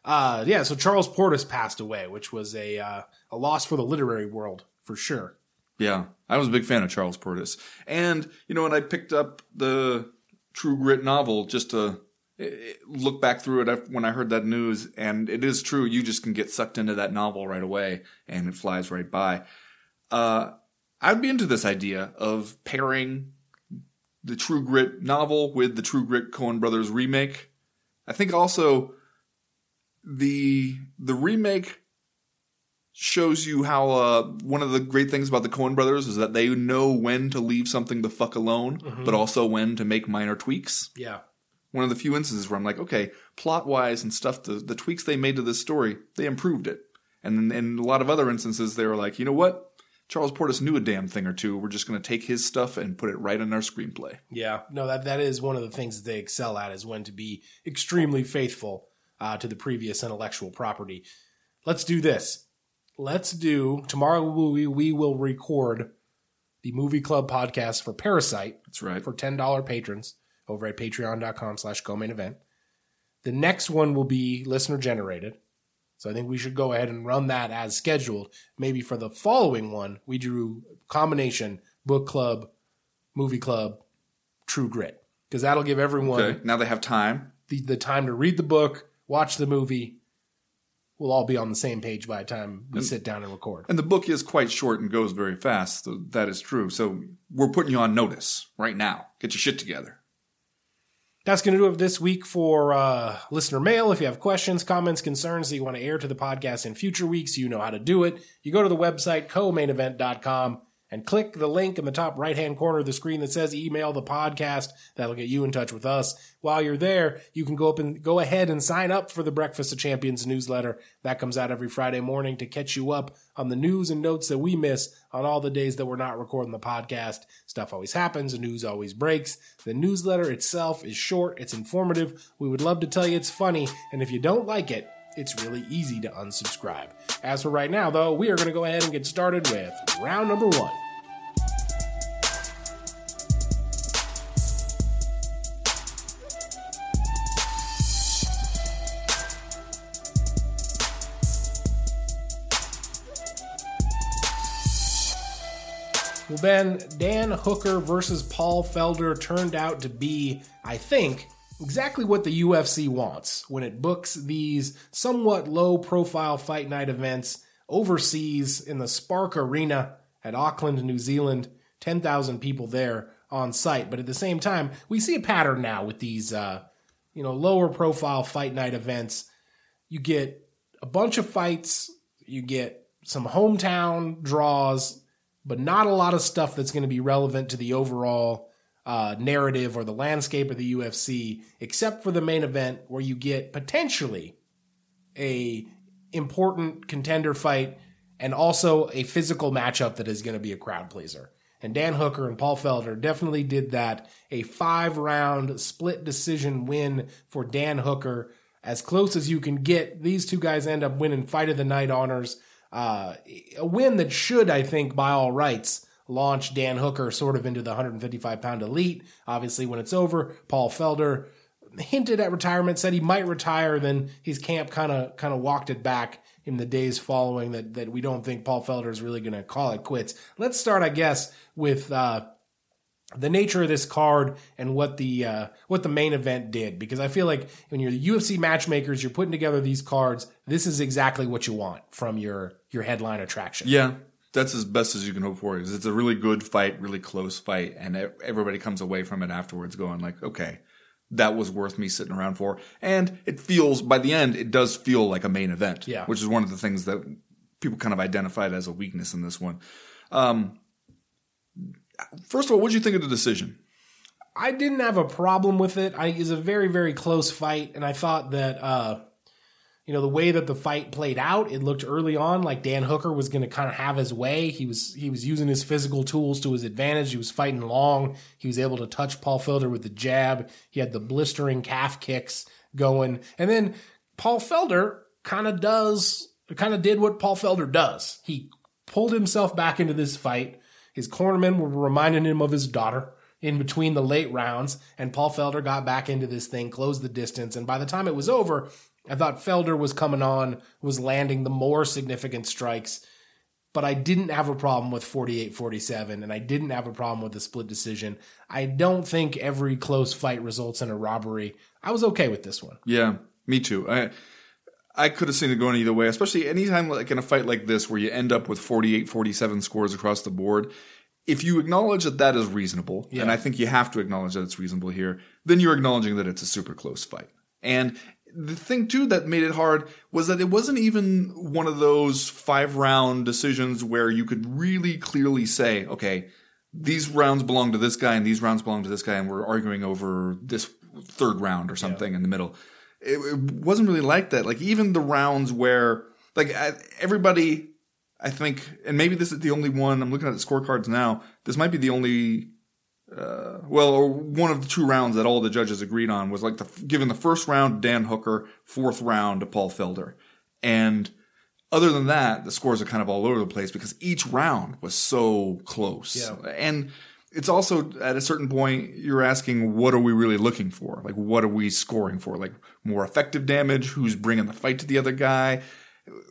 Speaker 2: Uh, yeah, so Charles Portis passed away, which was a uh, a loss for the literary world for sure.
Speaker 3: Yeah, I was a big fan of Charles Portis. And, you know, when I picked up the True Grit novel just to eh, eh, look back through it when I heard that news, and it is true, you just can get sucked into that novel right away and it flies right by. Uh, I'd be into this idea of pairing the True Grit novel with the True Grit Coen Brothers remake. I think also the the remake shows you how uh, one of the great things about the Coen brothers is that they know when to leave something the fuck alone, but also when to make minor tweaks.
Speaker 2: Yeah.
Speaker 3: One of the few instances where I'm like, okay, plot wise and stuff, the, the tweaks they made to this story, they improved it. And in a lot of other instances, they were like, you know what? Charles Portis knew a damn thing or two. We're just going to take his stuff and put it right in our screenplay.
Speaker 2: Yeah, no, that that is one of the things that they excel at is when to be extremely faithful uh, to the previous intellectual property. Let's do this. Let's do tomorrow. We we will record the movie club podcast for Parasite
Speaker 3: That's right.
Speaker 2: for ten dollar patrons over at Patreon.com/slash Go Main Event. The next one will be listener generated. So I think we should go ahead and run that as scheduled. Maybe for the following one, we do combination book club, movie club, True Grit, because that'll give everyone
Speaker 3: Okay. Now they have time.
Speaker 2: the, the time to read the book, watch the movie. We'll all be on the same page by the time we sit down and record.
Speaker 3: And the book is quite short and goes very fast. So that is true. So we're putting you on notice right now. Get your shit together.
Speaker 2: That's going to do it this week for uh, listener mail. If you have questions, comments, concerns that you want to air to the podcast in future weeks, you know how to do it. You go to the website, co-mainevent.com, and click the link in the top right hand corner of the screen that says email the podcast. That'll get you in touch with us. While you're there, you can go up and go ahead and sign up for the Breakfast of Champions newsletter. That comes out every Friday morning to catch you up on the news and notes that we miss on all the days that we're not recording the podcast. Stuff always happens, news always breaks. The newsletter itself is short, it's informative. We would love to tell you it's funny, and if you don't like it, it's really easy to unsubscribe. As for right now, though, we are going to go ahead and get started with round number one. Well, Ben, Dan Hooker versus Paul Felder turned out to be, I think, exactly what the UFC wants when it books these somewhat low profile fight night events overseas in the Spark Arena at Auckland, New Zealand. 10,000 people there on site. But at the same time, we see a pattern now with these, uh, you know, lower profile fight night events. You get a bunch of fights, you get some hometown draws, but not a lot of stuff that's going to be relevant to the overall uh, narrative or the landscape of the UFC, except for the main event where you get potentially a important contender fight and also a physical matchup that is going to be a crowd pleaser. And Dan Hooker and Paul Felder definitely did that. A five round split decision win for Dan Hooker. As close as you can get, these two guys end up winning fight of the night honors. Uh, a win that should, I think, by all rights, launch Dan Hooker sort of into the 155 pound elite. Obviously, when it's over, Paul Felder hinted at retirement, said he might retire. Then his camp kind of kind of walked it back in the days following that that we don't think Paul Felder is really going to call it quits. Let's start, I guess, with uh, the nature of this card and what the uh, what the main event did, because I feel like when you're the UFC matchmakers, you're putting together these cards. This is exactly what you want from your your headline attraction.
Speaker 3: Yeah, that's as best as you can hope for. Is it's a really good fight, really close fight, and everybody comes away from it afterwards going like, okay, that was worth me sitting around for. And it feels by the end, it does feel like a main event.
Speaker 2: Yeah.
Speaker 3: which is one of the things that people kind of identified as a weakness in this one. Um, first of all, what did you think of the decision?
Speaker 2: I didn't have a problem with it. I, it was a very, very close fight, and I thought that, uh, you know, the way that the fight played out, it looked early on like Dan Hooker was going to kind of have his way. He was he was using his physical tools to his advantage. He was fighting long. He was able to touch Paul Felder with the jab. He had the blistering calf kicks going, and then Paul Felder kind of does kind of did what Paul Felder does. He pulled himself back into this fight. His cornermen were reminding him of his daughter in between the late rounds, and Paul Felder got back into this thing, closed the distance, and by the time it was over, I thought Felder was coming on, was landing the more significant strikes, but I didn't have a problem with 48 47, and I didn't have a problem with the split decision. I don't think every close fight results in a robbery. I was okay with this one.
Speaker 3: Yeah, me too. I I could have seen it going either way, especially anytime like in a fight like this where you end up with 48 47 scores across the board. If you acknowledge that that is reasonable,
Speaker 2: Yeah.
Speaker 3: and I think you have to acknowledge that it's reasonable here, then you're acknowledging that it's a super close fight. And the thing too that made it hard was that it wasn't even one of those five round decisions where you could really clearly say, okay, these rounds belong to this guy and these rounds belong to this guy, and we're arguing over this third round or something in the middle. It, it wasn't really like that. Like even the rounds where like I- everybody, I think, and maybe this is the only one. I'm looking at the scorecards now. This might be the only. Uh, well, or one of the two rounds that all the judges agreed on was like the given the first round to Dan Hooker, fourth round to Paul Felder, and other than that, the scores are kind of all over the place because each round was so close.
Speaker 2: Yeah.
Speaker 3: And it's also at a certain point, you're asking, what are we really looking for? Like, what are we scoring for? Like, more effective damage? Who's bringing the fight to the other guy?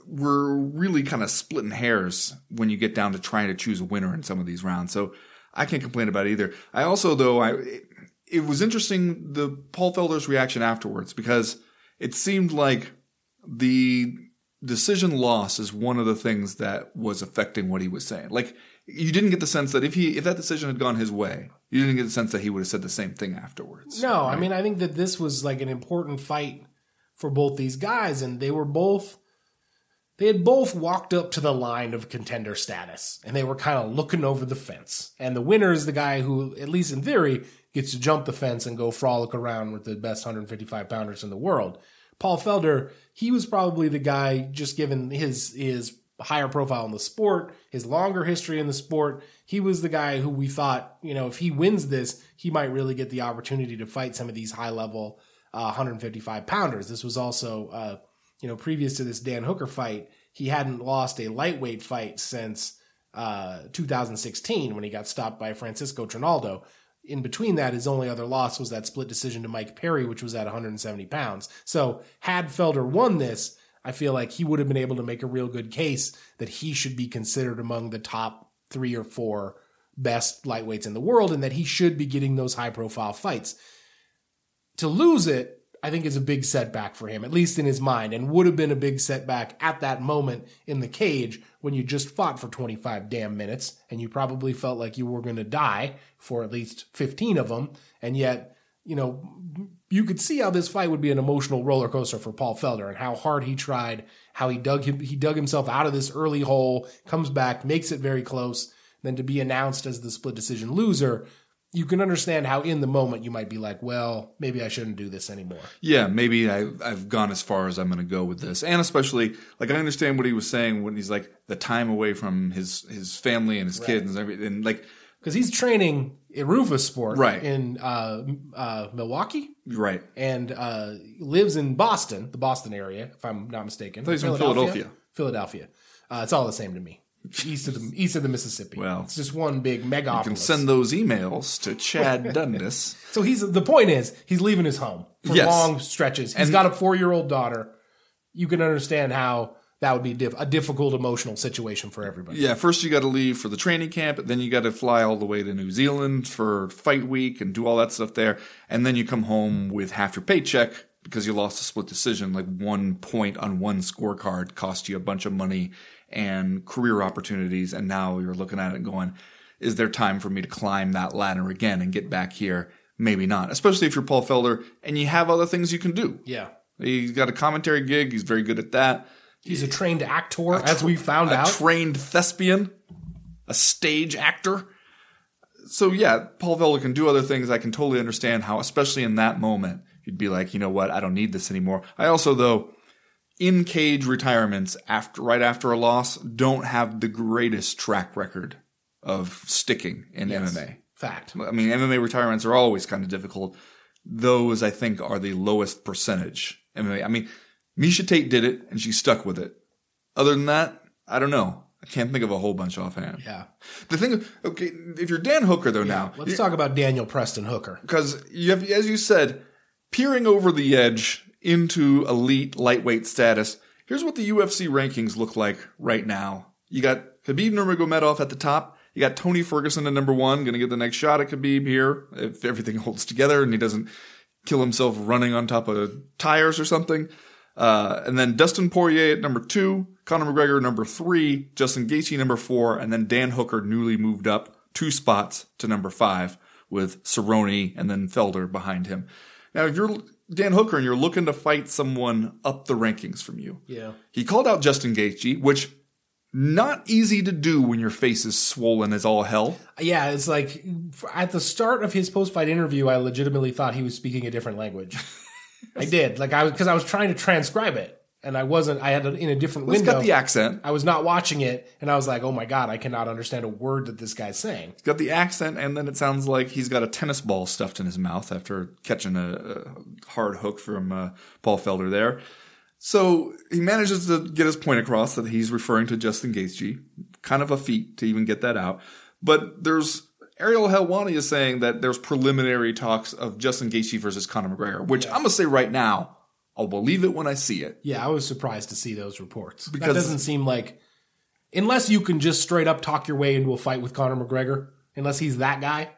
Speaker 3: We're really kind of splitting hairs when you get down to trying to choose a winner in some of these rounds. So I can't complain about it either. I also, though, I, it, it was interesting the Paul Felder's reaction afterwards because it seemed like the decision loss is one of the things that was affecting what he was saying. Like you didn't get the sense that if he if that decision had gone his way, you didn't get the sense that he would have said the same thing afterwards.
Speaker 2: No, I mean, I think that this was like an important fight for both these guys, and they were both. They had both walked up to the line of contender status, and they were kind of looking over the fence. And the winner is the guy who, at least in theory, gets to jump the fence and go frolic around with the best 155 pounders in the world. Paul Felder, he was probably the guy, just given his his higher profile in the sport, his longer history in the sport, he was the guy who we thought, you know, if he wins this, he might really get the opportunity to fight some of these high level uh, 155 pounders. This was also, uh, you know, previous to this Dan Hooker fight, he hadn't lost a lightweight fight since uh, 2016 when he got stopped by Francisco Trinaldo. In between that, his only other loss was that split decision to Mike Perry, which was at 170 pounds. So, had Felder won this, I feel like he would have been able to make a real good case that he should be considered among the top three or four best lightweights in the world and that he should be getting those high profile fights. To lose it, I think is a big setback for him, at least in his mind, and would have been a big setback at that moment in the cage when you just fought for 25 damn minutes and you probably felt like you were going to die for at least 15 of them. And yet, you know, you could see how this fight would be an emotional roller coaster for Paul Felder and how hard he tried, how he dug him, he dug himself out of this early hole, comes back, makes it very close. Then to be announced as the split decision loser, you can understand how in the moment you might be like, well, maybe I shouldn't do this anymore.
Speaker 3: Yeah, maybe I, I've gone as far as I'm going to go with this, and especially like I understand what he was saying when he's like the time away from his his family and his kids and everything. And like,
Speaker 2: Because he's training in Roufus Sport
Speaker 3: Right.
Speaker 2: in uh, uh, Milwaukee
Speaker 3: right?
Speaker 2: and uh, lives in Boston, the Boston area, if I'm not mistaken.
Speaker 3: thought he was from Philadelphia.
Speaker 2: Philadelphia. Uh, it's all the same to me. East of the east of the Mississippi.
Speaker 3: Well,
Speaker 2: it's just one big megapolis.
Speaker 3: You can send those emails to Chad Dundas.
Speaker 2: so he's the point is he's leaving his home for
Speaker 3: Yes.
Speaker 2: long stretches. He's
Speaker 3: And-
Speaker 2: got a four year old daughter. You can understand how that would be diff- a difficult emotional situation for everybody.
Speaker 3: Yeah, first you got to leave for the training camp, then you got to fly all the way to New Zealand for fight week and do all that stuff there, and then you come home with half your paycheck because you lost a split decision. Like one point on one scorecard cost you a bunch of money and career opportunities, and now you're looking at it going, "Is there time for me to climb that ladder again and get back here?" Maybe not, especially if you're Paul Felder and you have other things you can do.
Speaker 2: Yeah.
Speaker 3: He's got a commentary gig. He's very good at that.
Speaker 2: He's a trained actor, as we found
Speaker 3: a
Speaker 2: out.
Speaker 3: trained thespian, a stage actor. So yeah, Paul Felder can do other things. I can totally understand how, especially in that moment, you'd be like, you know what, I don't need this anymore. I also though, in cage retirements after right after a loss, don't have the greatest track record of sticking in MMA.
Speaker 2: Fact.
Speaker 3: I mean, MMA retirements are always kind of difficult. Those I think are the lowest percentage MMA. I mean, Miesha Tate did it and she stuck with it. Other than that, I don't know. I can't think of a whole bunch offhand.
Speaker 2: Yeah.
Speaker 3: The thing, okay, if you're Dan Hooker though now,
Speaker 2: Let's talk about Daniel Preston Hooker.
Speaker 3: because you have, as you said, peering over the edge into elite lightweight status. Here's what the UFC rankings look like right now. You got Khabib Nurmagomedov at the top. You got Tony Ferguson at number one, going to get the next shot at Khabib here if everything holds together and he doesn't kill himself running on top of tires or something. Uh, and then Dustin Poirier at number two, Conor McGregor number three, Justin Gaethje number four, and then Dan Hooker newly moved up two spots to number five with Cerrone and then Felder behind him. Now, if you're Dan Hooker and you're looking to fight someone up the rankings from you,
Speaker 2: Yeah.
Speaker 3: he called out Justin Gaethje, which not easy to do when your face is swollen as all hell.
Speaker 2: Yeah, it's like at the start of his post fight interview, I legitimately thought he was speaking a different language. I did. Like I was because I was trying to transcribe it and I wasn't I had it in a different
Speaker 3: He's
Speaker 2: window.
Speaker 3: got the accent.
Speaker 2: I was not watching it and I was like, "Oh my god, I cannot understand a word that this guy's saying."
Speaker 3: He's got the accent, and then it sounds like he's got a tennis ball stuffed in his mouth after catching a, a hard hook from uh, Paul Felder there. So he manages to get his point across that he's referring to Justin Gaethje. Kind of a feat to even get that out. But there's Ariel Helwani is saying that there's preliminary talks of Justin Gaethje versus Conor McGregor, which I'm gonna say right now, I'll believe it when I see it.
Speaker 2: Yeah, I was surprised to see those reports.
Speaker 3: Because-
Speaker 2: that doesn't seem like unless you can just straight up talk your way into a fight with Conor McGregor, unless he's that guy,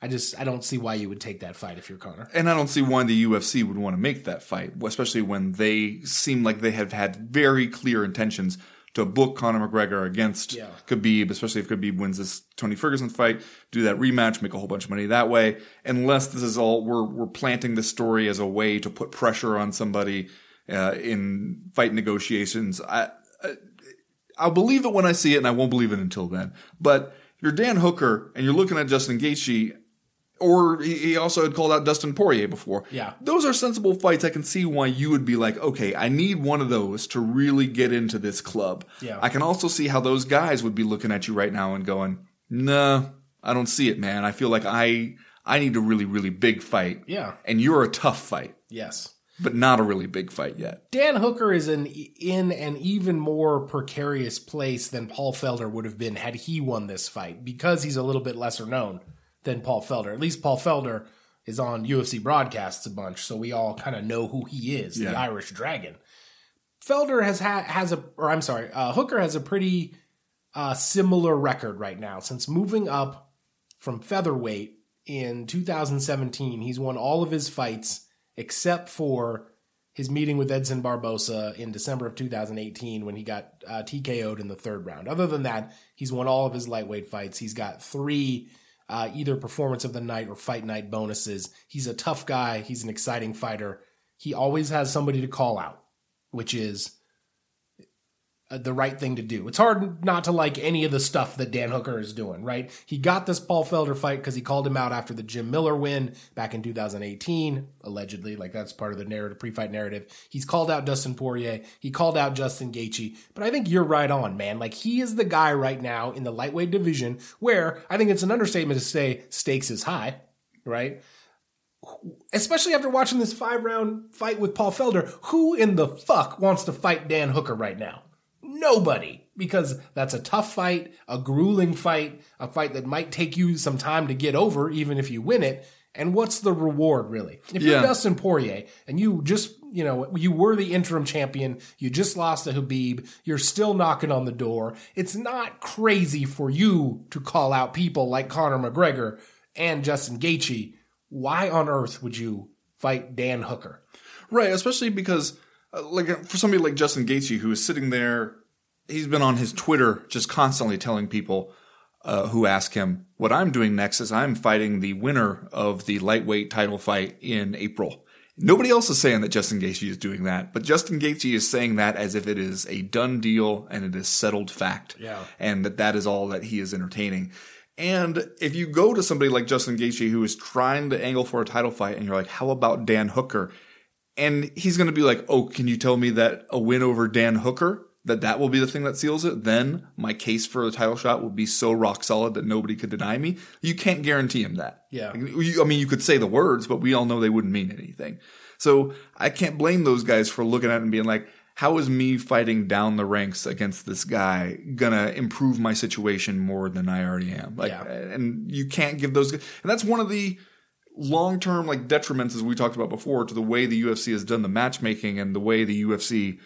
Speaker 2: I just I don't see why you would take that fight if you're Conor.
Speaker 3: And I don't see why the UFC would want to make that fight, especially when they seem like they have had very clear intentions to book Conor McGregor against
Speaker 2: Yeah.
Speaker 3: Khabib, especially if Khabib wins this Tony Ferguson fight, do that rematch, make a whole bunch of money that way. Unless this is all we're we're planting this story as a way to put pressure on somebody uh, in fight negotiations. I, I I'll believe it when I see it, and I won't believe it until then. But you're Dan Hooker and you're looking at Justin Gaethje, or he also had called out Dustin Poirier before.
Speaker 2: Yeah.
Speaker 3: Those are sensible fights. I can see why you would be like, okay, I need one of those to really get into this club.
Speaker 2: Yeah.
Speaker 3: I can also see how those guys would be looking at you right now and going, nah, I don't see it, man. I feel like I I need a really, really big fight.
Speaker 2: Yeah.
Speaker 3: And you're a tough fight,
Speaker 2: Yes.
Speaker 3: but not a really big fight yet.
Speaker 2: Dan Hooker is in in an even more precarious place than Paul Felder would have been had he won this fight because he's a little bit lesser known than Paul Felder. At least Paul Felder is on UFC broadcasts a bunch, so we all kind of know who he is, the Irish Dragon. Felder has ha- has a, or I'm sorry, uh, Hooker has a pretty uh, similar record right now since moving up from featherweight in 2017. He's won all of his fights except for his meeting with Edson Barboza in December of 2018 when he got uh, TKO'd in the third round. Other than that, he's won all of his lightweight fights. He's got three uh, either performance of the night or fight night bonuses. He's a tough guy. He's an exciting fighter. He always has somebody to call out, which is Uh, the right thing to do. It's hard not to like any of the stuff that Dan Hooker is doing, right? He got this Paul Felder fight because he called him out after the Jim Miller win back in 2018, allegedly. Like that's part of the narrative, pre-fight narrative. He's called out Dustin Poirier. He called out Justin Gaethje. But I think you're right on, man. Like he is the guy right now in the lightweight division where I think it's an understatement to say stakes is high, right? especially after watching this five round fight with Paul Felder, who in the fuck wants to fight Dan Hooker right now? Nobody. Because that's a tough fight, a grueling fight, a fight that might take you some time to get over, even if you win it. And what's the reward, really? If you're
Speaker 3: Yeah.
Speaker 2: Dustin Poirier and you just, you know, you were the interim champion, you just lost to Khabib, you're still knocking on the door, it's not crazy for you to call out people like Conor McGregor and Justin Gaethje. Why on earth would you fight Dan Hooker?
Speaker 3: Right, especially because uh, like uh, for somebody like Justin Gaethje who is sitting there, he's been on his Twitter just constantly telling people uh, who ask him, "What I'm doing next is I'm fighting the winner of the lightweight title fight in April." Nobody else is saying that Justin Gaethje is doing that, but Justin Gaethje is saying that as if it is a done deal and it is settled fact.
Speaker 2: Yeah.
Speaker 3: And that that is all that he is entertaining. And if you go to somebody like Justin Gaethje who is trying to angle for a title fight and you're like, how about Dan Hooker? And he's going to be like, oh, can you tell me that a win over Dan Hooker, that that will be the thing that seals it? Then my case for the title shot will be so rock solid that nobody could deny me. You can't guarantee him that.
Speaker 2: Yeah.
Speaker 3: You- I mean, you could say the words, but we all know they wouldn't mean anything. So I can't blame those guys for looking at it and being like, how is me fighting down the ranks against this guy gonna improve my situation more than I already am? Like,
Speaker 2: Yeah.
Speaker 3: and you can't give those, and that's one of the long term like detriments, as we talked about before, to the way the UFC has done the matchmaking and the way the UFC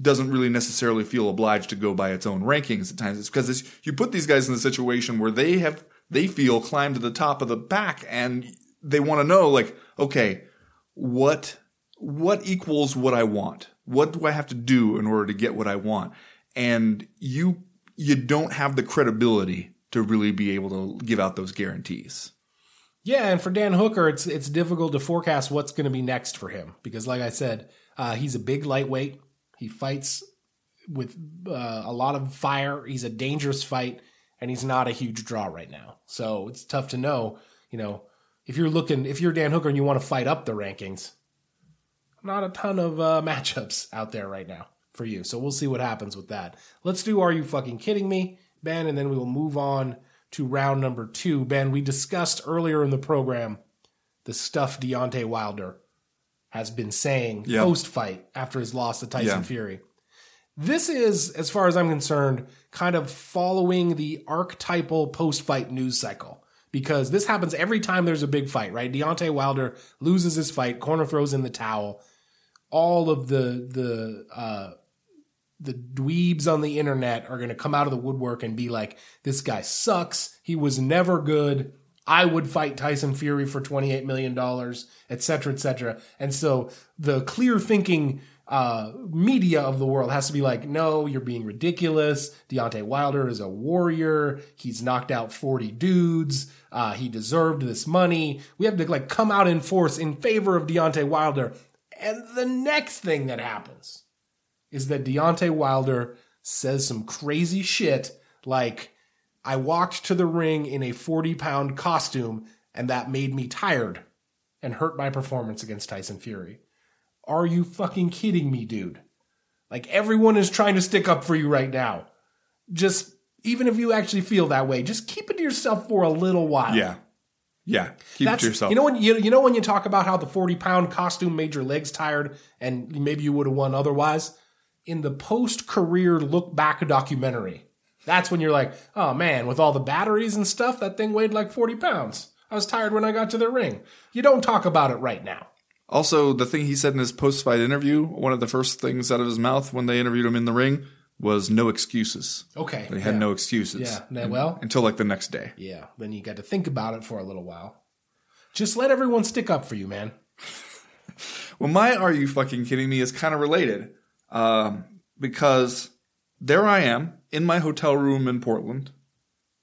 Speaker 3: doesn't really necessarily feel obliged to go by its own rankings at times. It's because it's, you put these guys in a situation where they have, they feel climbed to the top of the pack and they want to know like, okay, what, what equals what I want? What do I have to do in order to get what I want? And you, you don't have the credibility to really be able to give out those guarantees.
Speaker 2: Yeah, and for Dan Hooker, it's it's difficult to forecast what's going to be next for him because, like I said, uh, he's a big lightweight. He fights with uh, a lot of fire. He's a dangerous fight, and he's not a huge draw right now. So it's tough to know. You know, if you're looking, if you're Dan Hooker and you want to fight up the rankings, not a ton of uh, matchups out there right now for you. So we'll see what happens with that. Let's do Are You Fucking Kidding Me, Ben? And then we will move on to round number two. Ben, we discussed earlier in the program the stuff Deontay Wilder has been saying
Speaker 3: Yeah.
Speaker 2: post fight after his loss to Tyson
Speaker 3: Yeah.
Speaker 2: Fury. This is, as far as I'm concerned, kind of following the archetypal post fight news cycle. Because this happens every time there's a big fight, right? Deontay Wilder loses his fight, corner throws in the towel. All of the the uh, the dweebs on the internet are going to come out of the woodwork and be like, "This guy sucks. He was never good. I would fight Tyson Fury for twenty eight million dollars, etc., etc." And so the clear thinking uh, media of the world has to be like, "No, you're being ridiculous. Deontay Wilder is a warrior. He's knocked out forty dudes. Uh, he deserved this money. We have to like come out in force in favor of Deontay Wilder." And the next thing that happens is that Deontay Wilder says some crazy shit like, I walked to the ring in a 40 pound costume and that made me tired and hurt my performance against Tyson Fury. Are you fucking kidding me, dude? Like, everyone is trying to stick up for you right now. Just, even if you actually feel that way, just keep it to yourself for a little while.
Speaker 3: Yeah. Yeah. Keep it to yourself.
Speaker 2: You know when you you know when you talk about how the forty pound costume made your legs tired and maybe you would have won otherwise. In the post career look back documentary, that's when you're like, oh man, with all the batteries and stuff, that thing weighed like forty pounds. I was tired when I got to the ring. You don't talk about it right now.
Speaker 3: Also, the thing he said in his post fight interview, one of the first things out of his mouth when they interviewed him in the ring was no excuses.
Speaker 2: Okay.
Speaker 3: He had
Speaker 2: yeah.
Speaker 3: no excuses.
Speaker 2: Yeah. Now, well,
Speaker 3: Until like the next day.
Speaker 2: yeah. Then you got to think about it for a little while. Just let everyone stick up for you, man.
Speaker 3: Well, my Are You Fucking Kidding Me is kind of related. Um, because there I am in my hotel room in Portland,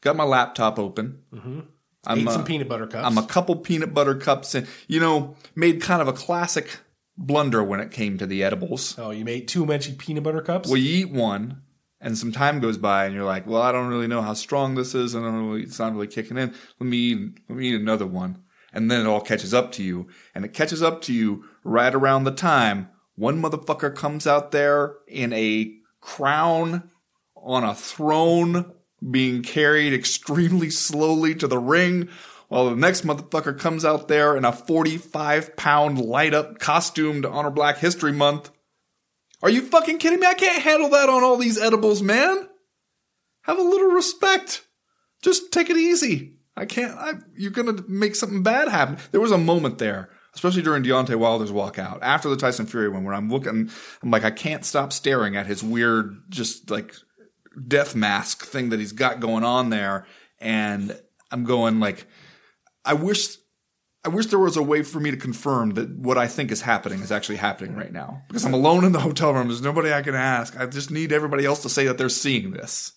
Speaker 3: got my laptop open. Mm-hmm. I'm,
Speaker 2: Ate some
Speaker 3: uh,
Speaker 2: peanut butter cups.
Speaker 3: I'm a couple peanut butter cups and, you know, made kind of a classic blunder when it came to the edibles.
Speaker 2: oh, you made too much peanut butter cups.
Speaker 3: Well, you eat one, and some time goes by, and you're like, "Well, I don't really know how strong this is. I don't really, it's not really kicking in. Let me eat, let me eat another one." And then it all catches up to you, and it catches up to you right around the time one motherfucker comes out there in a crown on a throne, being carried extremely slowly to the ring. While the next motherfucker comes out there in a 45 pound light up costume to honor Black History Month. Are you fucking kidding me? I can't handle that on all these edibles, man. Have a little respect. Just take it easy. I can't. I, you're gonna make something bad happen. There was a moment there, especially during Deontay Wilder's walkout after the Tyson Fury one, where I'm looking. I'm like, I can't stop staring at his weird, just like death mask thing that he's got going on there, and I'm going like, I wish I wish there was a way for me to confirm that what I think is happening is actually happening right now. Because I'm alone in the hotel room. There's nobody I can ask. I just need everybody else to say that they're seeing this.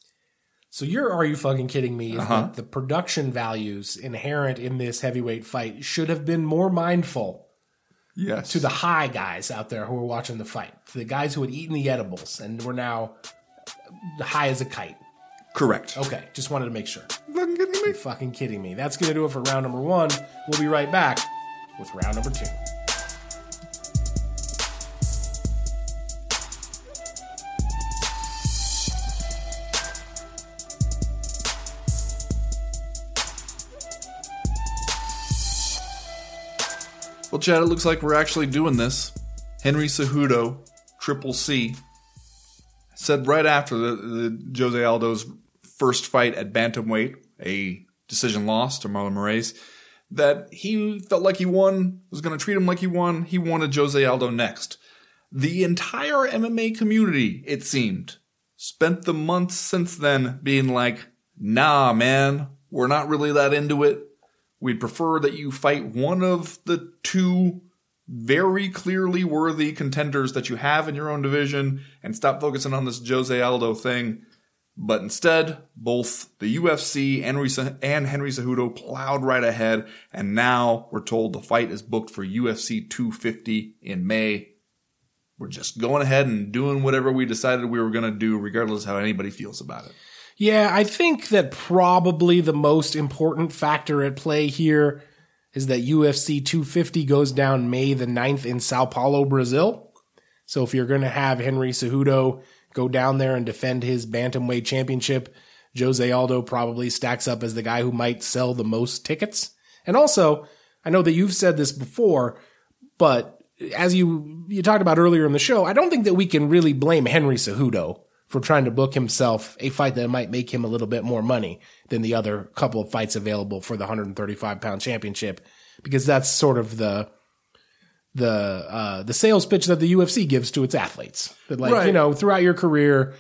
Speaker 2: So your are you fucking kidding me?
Speaker 3: Uh-huh.
Speaker 2: that the production values inherent in this heavyweight fight should have been more mindful
Speaker 3: Yes.
Speaker 2: to the high guys out there who were watching the fight, to the guys who had eaten the edibles and were now high as a kite.
Speaker 3: Correct.
Speaker 2: Okay, just wanted to make sure.
Speaker 3: Fucking kidding me?
Speaker 2: You fucking kidding me. That's going to do it for round number one. We'll be right back with round number two.
Speaker 3: Well, Chad, it looks like we're actually doing this. Henry Cejudo, Triple C, said right after the, the Jose Aldo's first fight at bantamweight, a decision loss to Marlon Moraes, that he felt like he won, was going to treat him like he won. He wanted Jose Aldo next. The entire MMA community, it seemed, spent the months since then being like, nah, man, we're not really that into it. We'd prefer that you fight one of the two very clearly worthy contenders that you have in your own division and stop focusing on this Jose Aldo thing. But instead, both the UFC and, Henry- and Henry Cejudo plowed right ahead, and now we're told the fight is booked for UFC 250 in May. We're just going ahead and doing whatever we decided we were going to do, regardless how anybody feels about it.
Speaker 2: Yeah, I think that probably the most important factor at play here is that UFC 250 goes down May the 9th in Sao Paulo, Brazil. So if you're going to have Henry Cejudo go down there and defend his bantamweight championship, Jose Aldo probably stacks up as the guy who might sell the most tickets. And also, I know that you've said this before, but as you you talked about earlier in the show, I don't think that we can really blame Henry Cejudo for trying to book himself a fight that might make him a little bit more money than the other couple of fights available for the 135 pound championship, because that's sort of the the uh, the sales pitch that the UFC gives to its athletes. That like you know throughout your career,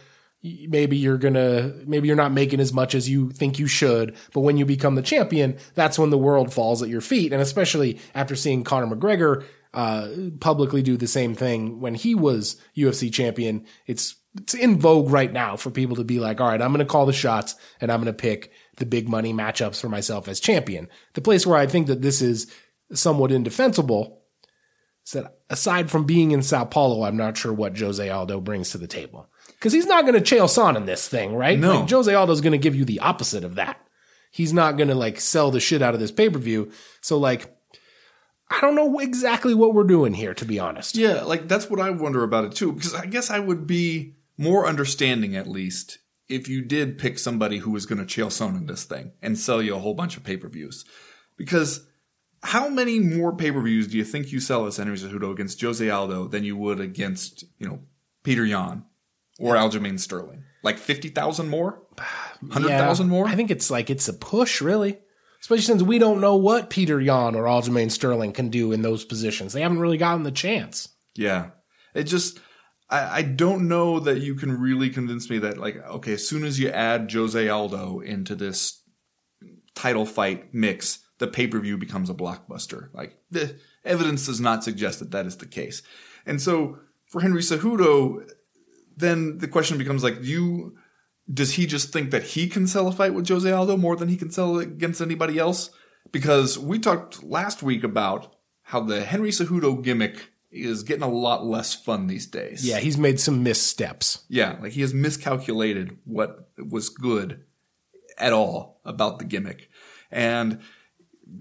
Speaker 2: maybe you're gonna maybe you're not making as much as you think you should, but when you become the champion, that's when the world falls at your feet. And especially after seeing Conor McGregor uh, publicly do the same thing when he was UFC champion, it's it's in vogue right now for people to be like, all right, I'm going to call the shots and I'm going to pick the big money matchups for myself as champion. The place where I think that this is somewhat indefensible is that aside from being in Sao Paulo, I'm not sure what Jose Aldo brings to the table. Because he's not going to Chael Sonnen this thing, right?
Speaker 3: No.
Speaker 2: Like, Jose Aldo's going to give you the opposite of that. He's not going to like sell the shit out of this pay per view. So like, I don't know exactly what we're doing here, to be honest.
Speaker 3: Yeah, like that's what I wonder about it too. Because I guess I would be more understanding, at least, if you did pick somebody who was going to Chael Sonnen this thing and sell you a whole bunch of pay per views. Because how many more pay per views do you think you sell as Henry Cejudo against Jose Aldo than you would against, you know, Petr Yan or Aljamain Sterling? Like fifty thousand more, hundred thousand more.
Speaker 2: I think it's like it's a push, really. Especially since we don't know what Petr Yan or Aljamain Sterling can do in those positions. They haven't really gotten the chance.
Speaker 3: Yeah. It just I, I don't know that you can really convince me that like, okay, as soon as you add Jose Aldo into this title fight mix, the pay-per-view becomes a blockbuster. Like the evidence does not suggest that that is the case. And so for Henry Cejudo, then the question becomes like, you does he just think that he can sell a fight with Jose Aldo more than he can sell it against anybody else? Because we talked last week about how the Henry Cejudo gimmick is getting a lot less fun these days.
Speaker 2: Yeah, he's made some missteps.
Speaker 3: Yeah, like he has miscalculated what was good at all about the gimmick. And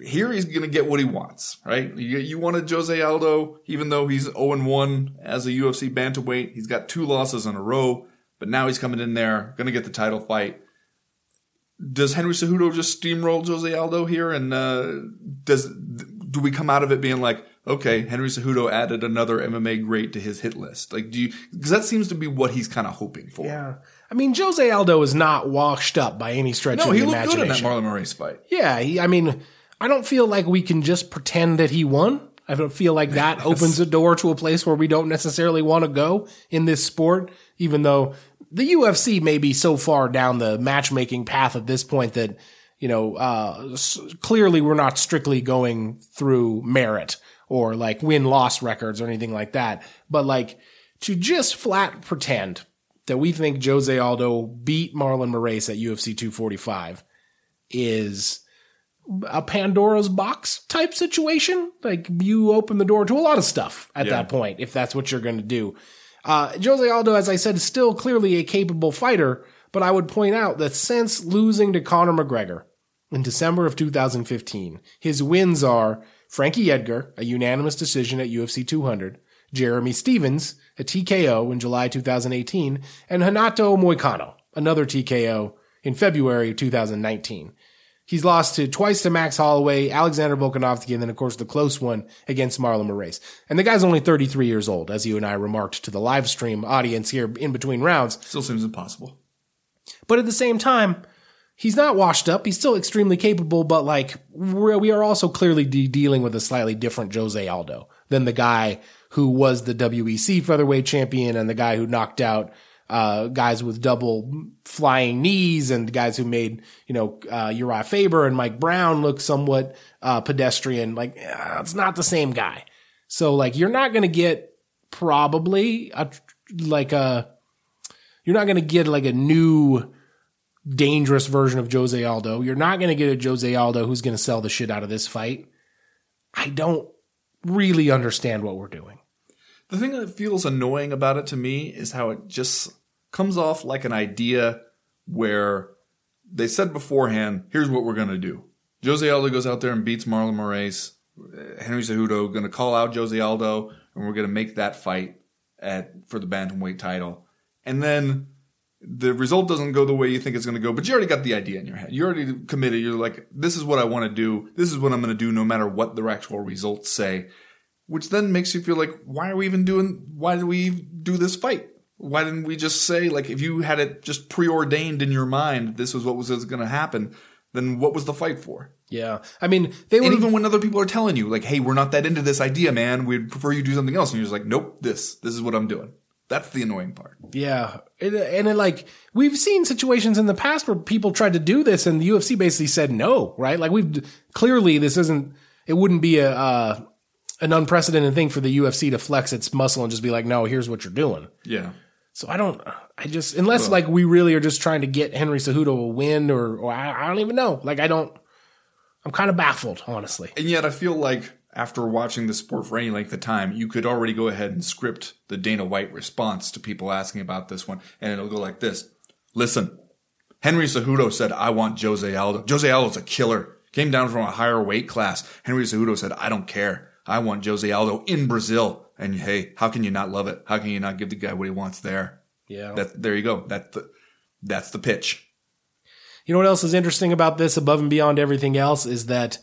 Speaker 3: here he's going to get what he wants, right? You, you wanted Jose Aldo, even though he's 0-1 as a UFC bantamweight. He's got two losses in a row, but now he's coming in there, going to get the title fight. Does Henry Cejudo just steamroll Jose Aldo here? And uh, does do we come out of it being like, okay, Henry Cejudo added another MMA great to his hit list? Like, do you? Because that seems to be what he's kind of hoping for.
Speaker 2: Yeah. I mean, Jose Aldo is not washed up by any stretch
Speaker 3: No,
Speaker 2: of
Speaker 3: he
Speaker 2: the
Speaker 3: looked good in that
Speaker 2: imagination.
Speaker 3: Marlon Moraes fight.
Speaker 2: Yeah, he, I mean, I don't feel like we can just pretend that he won. I don't feel like that opens a door to a place where we don't necessarily want to go in this sport, even though the UFC may be so far down the matchmaking path at this point that, you know, uh, s- clearly we're not strictly going through merit or like win loss records or anything like that. But like to just flat pretend that we think Jose Aldo beat Marlon Moraes at UFC 245 is a Pandora's box type situation. Like you open the door to a lot of stuff at
Speaker 3: Yeah.
Speaker 2: that point, if that's what you're going to do. Uh, Jose Aldo, as I said, is still clearly a capable fighter, but I would point out that since losing to Conor McGregor in December of 2015, his wins are Frankie Edgar, a unanimous decision at UFC 200, Jeremy Stephens, a TKO in July 2018, and Renato Moicano, another TKO in February 2019. He's lost to twice to Max Holloway, Alexander Volkanovski, and then of course the close one against Marlon Moraes. And the guy's only 33 years old, as you and I remarked to the live stream audience here in between rounds.
Speaker 3: Still seems impossible.
Speaker 2: But at the same time, he's not washed up. He's still extremely capable, but like we're, we are also clearly de- dealing with a slightly different Jose Aldo than the guy who was the WEC featherweight champion and the guy who knocked out uh, guys with double flying knees and guys who made, you know, uh, Urijah Faber and Mike Brown look somewhat uh, pedestrian. Like, uh, it's not the same guy. So, like, you're not to get probably a, like a, you're not to get like a new dangerous version of Jose Aldo. You're not going to get a Jose Aldo who's going to sell the shit out of this fight. I don't really understand what we're doing.
Speaker 3: The thing that feels annoying about it to me is how it just comes off like an idea where they said beforehand, here's what we're going to do. Jose Aldo goes out there and beats Marlon Moraes. Henry Cejudo going to call out Jose Aldo, and we're going to make that fight at for the bantamweight title. And then the result doesn't go the way you think it's going to go, but you already got the idea in your head. You already committed. You're like, this is what I want to do. This is what I'm going to do, no matter what the actual results say which then makes you feel like why are we even doing why did we do this fight why didn't we just say like if you had it just preordained in your mind this was what was going to happen then what was the fight for
Speaker 2: Yeah. I mean, they
Speaker 3: and
Speaker 2: would
Speaker 3: even when other people are telling you like hey we're not that into this idea man we'd prefer you do something else and you're just like nope this this is what i'm doing that's the annoying part
Speaker 2: Yeah. It, and it like, we've seen situations in the past where people tried to do this and the UFC basically said no, right? Like we've clearly this isn't, it wouldn't be a, uh, an unprecedented thing for the UFC to flex its muscle and just be like, no, here's what you're doing.
Speaker 3: yeah
Speaker 2: So I don't, I just, unless like we really are just trying to get Henry Cejudo a win or, or I, I don't even know. Like I don't, I'm kind of baffled, honestly.
Speaker 3: and yet i feel like after watching the sport for any length of time you could already go ahead and script the dana white response to people asking about this one and it'll go like this listen Henry Cejudo said, I want Jose Aldo. Jose Aldo's a killer. Came down from a higher weight class. Henry Cejudo said, I don't care. I want Jose Aldo in Brazil. And hey, how can you not love it? How can you not give the guy what he wants there?
Speaker 2: Yeah.
Speaker 3: That, there you go. That's the, that's the pitch.
Speaker 2: You know what else is interesting about this above and beyond everything else is that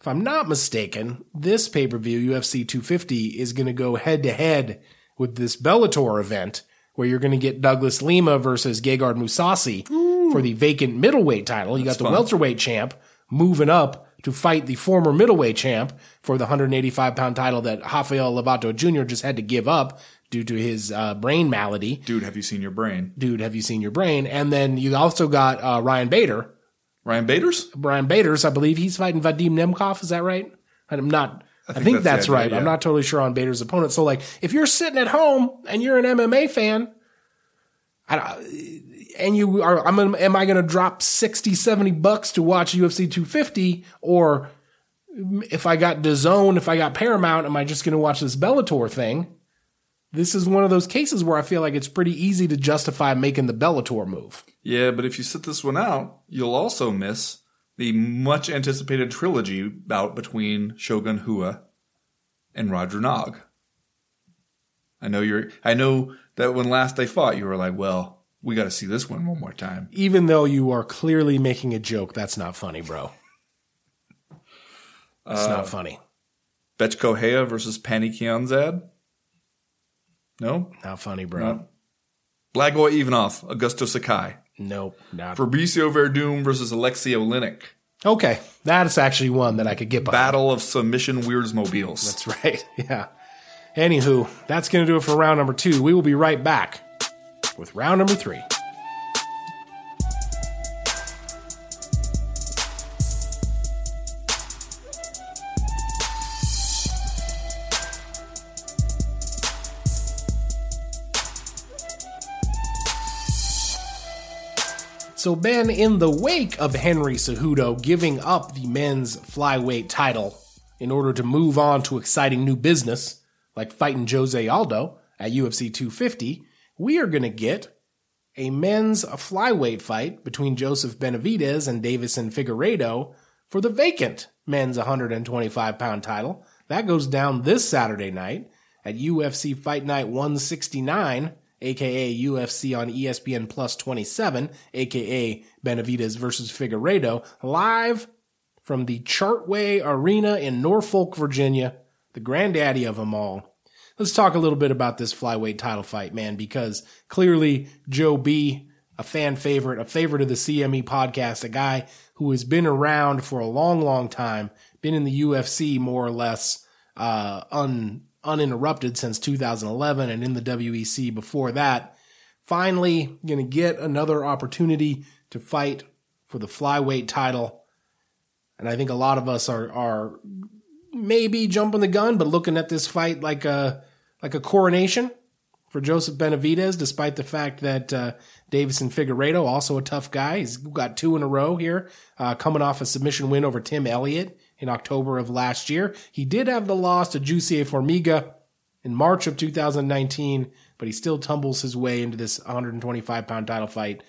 Speaker 2: if I'm not mistaken, this pay-per-view UFC 250 is going to go head to head with this Bellator event where you're going to get Douglas Lima versus Gegard Mousasi for the vacant middleweight title. You got the
Speaker 3: fun.
Speaker 2: welterweight champ moving up to fight the former middleweight champ for the 185 pound title that Rafael Lovato Jr. just had to give up due to his uh, brain malady
Speaker 3: Dude, have you seen your brain?
Speaker 2: dude, have you seen your brain? And then you also got uh, Ryan Bader.
Speaker 3: Ryan Bader's?
Speaker 2: Ryan Bader's, I believe he's fighting Vadim Nemkov. Is that right? I'm not. I think,
Speaker 3: think
Speaker 2: that's,
Speaker 3: that's the
Speaker 2: right.
Speaker 3: idea,
Speaker 2: I'm not totally sure on Bader's opponent. So, like, if you're sitting at home and you're an MMA fan, I, and you are, I'm, gonna- am I going to drop 60, 70 bucks to watch UFC 250, or if I got DAZN, if I got Paramount, am I just going to watch this Bellator thing? This is one of those cases where I feel like it's pretty easy to justify making the Bellator move.
Speaker 3: Yeah, but if you sit this one out, you'll also miss the much anticipated trilogy bout between Shogun Rua and Roger Nog. I know you're I know that when last they fought you were like, well, we got to see this one one more time.
Speaker 2: even though you are clearly making a joke, that's not funny, bro. It's uh, not funny.
Speaker 3: Bethe Correia versus Pannie Kianzad? No?
Speaker 2: Not funny, bro.
Speaker 3: No. Blagoy Ivanov, Augusto Sakai.
Speaker 2: Nope. Not.
Speaker 3: Fabricio Werdum versus Aleksei Oleinik.
Speaker 2: okay, that's actually one that I could get behind.
Speaker 3: Battle of Submission Weirdsmobiles.
Speaker 2: That's right. Yeah. Anywho, that's going to do it for round number two. We will be right back with round number three. So, Ben, in the wake of Henry Cejudo giving up the men's flyweight title in order to move on to exciting new business, like fighting Jose Aldo at UFC 250, we are going to get a men's flyweight fight between Joseph Benavidez and Deiveson Figueiredo for the vacant men's 125 pound title. That goes down this Saturday night at UFC Fight Night 169 aka UFC on ESPN Plus 27, aka Benavidez versus Figueiredo, live from the Chartway Arena in Norfolk, Virginia, the granddaddy of them all. Let's talk a little bit about this flyweight title fight, man, because clearly Joe B, a fan favorite, a favorite of the CME podcast, a guy who has been around for a long, long time, been in the UFC more or less uh, un, uninterrupted since 2011 and in the WEC before that. Finally, going to get another opportunity to fight for the flyweight title. And I think a lot of us are, are maybe jumping the gun, but looking at this fight like a, like a coronation for Joseph Benavidez, despite the fact that uh, Deiveson Figueiredo, also a tough guy, he's got two in a row here, uh, coming off a submission win over Tim Elliott in October of last year. He did have the loss to Jussier Formiga in March of 2019, but he still tumbles his way into this 125 pound title fight.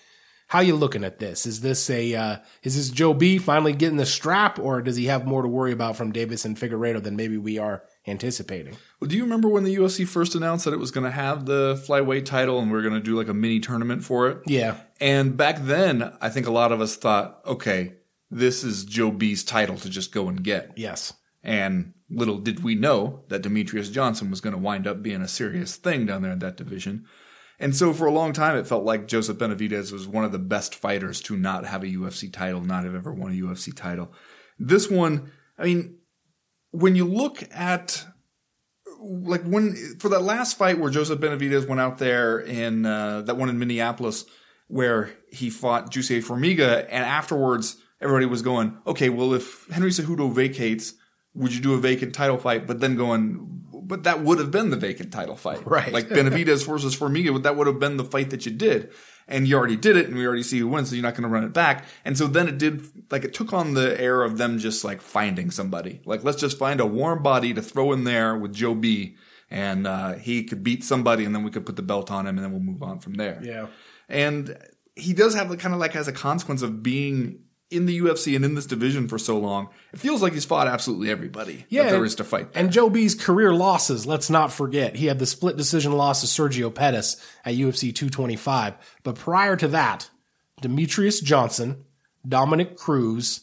Speaker 2: How you looking at this? Is this a uh, is this Joe B finally getting the strap, or does he have more to worry about from Deiveson Figueiredo than maybe we are anticipating?
Speaker 3: Well, do you remember when the UFC first announced that it was going to have the flyweight title and we are going to do like a mini tournament for it?
Speaker 2: Yeah.
Speaker 3: And back then, I think a lot of us thought, okay, this is Joe B's title to just go and get.
Speaker 2: Yes.
Speaker 3: And little did we know that Demetrious Johnson was going to wind up being a serious thing down there in that division. And so for a long time, it felt like Joseph Benavidez was one of the best fighters to not have a UFC title, not have ever won a UFC title. This one, I mean, when you look at like when for that last fight where Joseph Benavidez went out there in uh, that one in Minneapolis where he fought Jussier Formiga and afterwards everybody was going, okay, well, if Henry Cejudo vacates, would you do a vacant title fight? But then going, but that would have been the vacant title fight.
Speaker 2: Right.
Speaker 3: Like Benavidez versus Formiga, but that would have been the fight that you did. And you already did it and we already see who wins, so you're not going to run it back. And so then it did, like it took on the air of them just like finding somebody. Like let's just find a warm body to throw in there with Joe B and uh, he could beat somebody and then we could put the belt on him and then we'll move on from there.
Speaker 2: Yeah.
Speaker 3: And he does have the kind of like as a consequence of being in the UFC and in this division for so long, it feels like he's fought absolutely everybody
Speaker 2: yeah,
Speaker 3: that there is to fight. There.
Speaker 2: And Joe B's career losses, let's not forget. He had the split decision loss to Sergio Pettis at UFC 225. But prior to that, Demetrious Johnson, Dominick Cruz,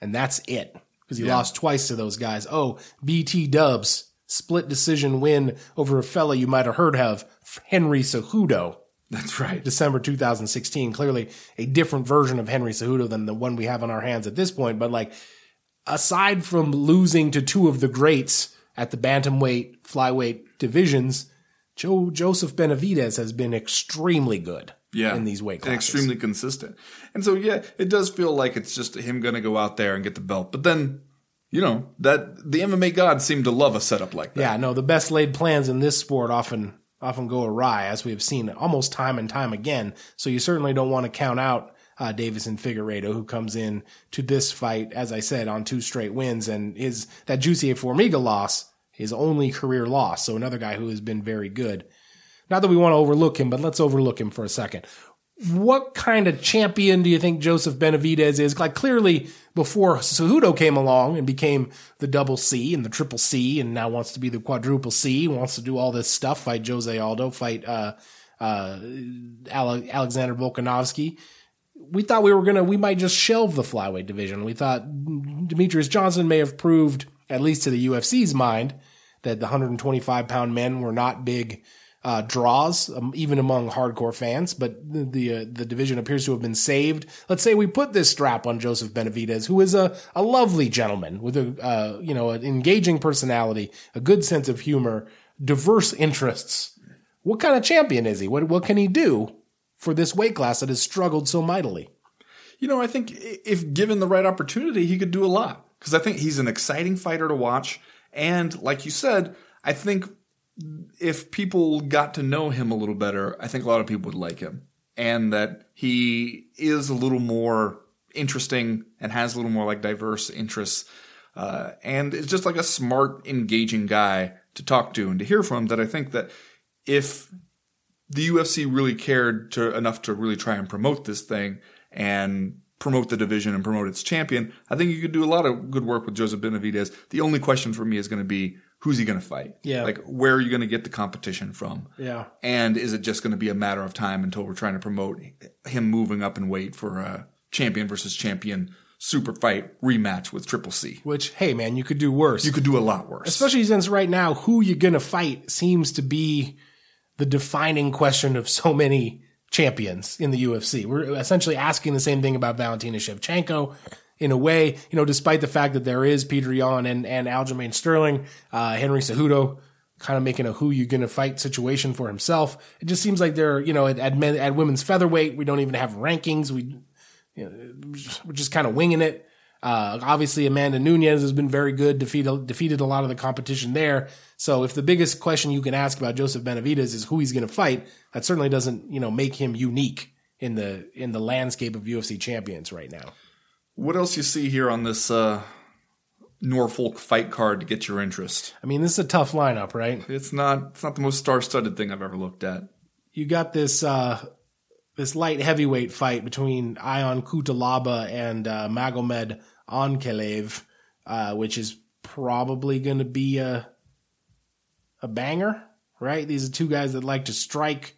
Speaker 2: and that's it. Because he yeah. lost twice to those guys. Oh, BT Dubs, split decision win over a fella you might have heard of, Henry Cejudo.
Speaker 3: That's right.
Speaker 2: December 2016. Clearly a different version of Henry Cejudo than the one we have on our hands at this point. But like, aside from losing to two of the greats at the bantamweight, flyweight divisions, Joe Joseph Benavidez has been extremely good.
Speaker 3: Yeah,
Speaker 2: in these weight classes,
Speaker 3: extremely consistent. And so, yeah, it does feel like it's just him going to go out there and get the belt. But then you know that the MMA gods seem to love a setup like that.
Speaker 2: Yeah, no, the best laid plans in this sport often often go awry, as we have seen almost time and time again. So you certainly don't want to count out uh, Deiveson Figueiredo, who comes in to this fight, as I said, on two straight wins, and is that Jussier Formiga loss his only career loss. So another guy who has been very good. Not that we want to overlook him, but let's overlook him for a second what kind of champion do you think Joseph Benavidez is? Like clearly before Cejudo came along and became the double C and the triple C and now wants to be the quadruple C, wants to do all this stuff, fight Jose Aldo, fight, uh, uh, Alexander Volkanovski. We thought we were gonna, we might just shelve the flyweight division. We thought Demetrious Johnson may have proved, at least to the UFC's mind, that the 125 pound men were not big, uh, draws, um, even among hardcore fans. But the the, uh, the, division appears to have been saved. Let's say we put this strap on Joseph Benavidez, who is a, a lovely gentleman with a uh, you know an engaging personality, a good sense of humor, diverse interests. What kind of champion is he? What what can he do for this weight class that has struggled so mightily?
Speaker 3: You know, I think if given the right opportunity, he could do a lot because I think he's an exciting fighter to watch. And like you said, I think if people got to know him a little better, I think a lot of people would like him. and that he is a little more interesting and has a little more like diverse interests. Uh, and is just like a smart, engaging guy to talk to and to hear from that I think that if the UFC really cared to enough to really try and promote this thing and promote the division and promote its champion, I think you could do a lot of good work with Joseph Benavidez. The only question for me is going to be who's he going to fight?
Speaker 2: Yeah.
Speaker 3: Like where are you going to get the competition from?
Speaker 2: Yeah.
Speaker 3: And is it just going to be a matter of time until we're trying to promote him moving up in weight for a champion versus champion super fight rematch with Triple C?
Speaker 2: Which, hey man, you could do worse.
Speaker 3: You could do a lot worse.
Speaker 2: Especially since right now, who you're gonna fight seems to be the defining question of so many champions in the UFC. We're essentially asking the same thing about Valentina Shevchenko. In a way, you know, despite the fact that there is Petr Yan and, and Aljamain Sterling, uh, Henry Cejudo kind of making a who you gonna fight situation for himself. It just seems like they're, you know, at, at, men, at women's featherweight, we don't even have rankings. We, you know, we're just kind of winging it. Uh, obviously, Amanda Nunes has been very good, defeated defeated a lot of the competition there. So, if the biggest question you can ask about Joseph Benavidez is who he's going to fight, that certainly doesn't you know make him unique in the in the landscape of UFC champions right now.
Speaker 3: What else you see here on this uh, Norfolk fight card to get your interest?
Speaker 2: I mean, this is a tough lineup, right?
Speaker 3: It's not. It's not the most star-studded thing I've ever looked at.
Speaker 2: You got this uh, this light heavyweight fight between Ion Cutelaba and uh, Magomed Ankalaev, uh, which is probably going to be a a banger, right? These are two guys that like to strike.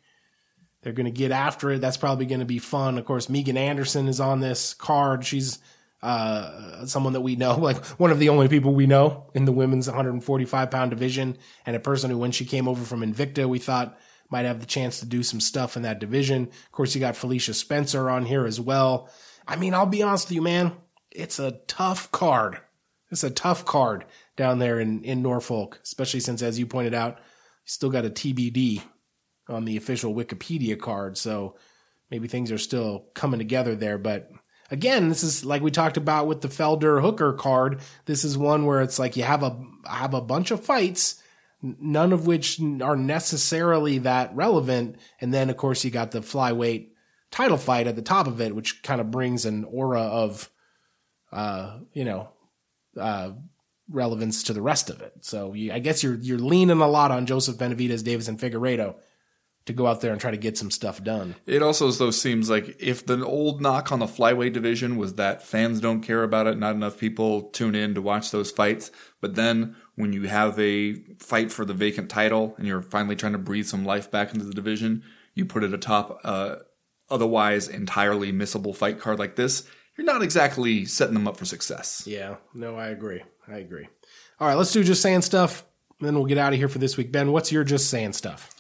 Speaker 2: They're going to get after it. That's probably going to be fun. Of course, Megan Anderson is on this card. She's uh, someone that we know, like one of the only people we know in the women's 145 pound division, and a person who, when she came over from Invicta, we thought might have the chance to do some stuff in that division. Of course, you got Felicia Spencer on here as well. I mean, I'll be honest with you, man. It's a tough card. It's a tough card down there in, in Norfolk, especially since, as you pointed out, you still got a TBD on the official Wikipedia card. So maybe things are still coming together there. But again, this is like we talked about with the Felder Hooker card. This is one where it's like you have a have a bunch of fights, none of which are necessarily that relevant, and then of course you got the flyweight title fight at the top of it, which kind of brings an aura of, uh, you know, uh, relevance to the rest of it. So you, I guess you're you're leaning a lot on Joseph Benavidez, Deiveson Figueiredo to go out there and try to get some stuff done.
Speaker 3: It also though seems like if the old knock on the flyweight division was that fans don't care about it, not enough people tune in to watch those fights. But then when you have a fight for the vacant title and you're finally trying to breathe some life back into the division, you put it atop uh, otherwise entirely missable fight card like this. You're not exactly setting them up for success.
Speaker 2: Yeah, no, I agree. I agree. All right, let's do just saying stuff. and Then we'll get out of here for this week. Ben, what's your just saying stuff?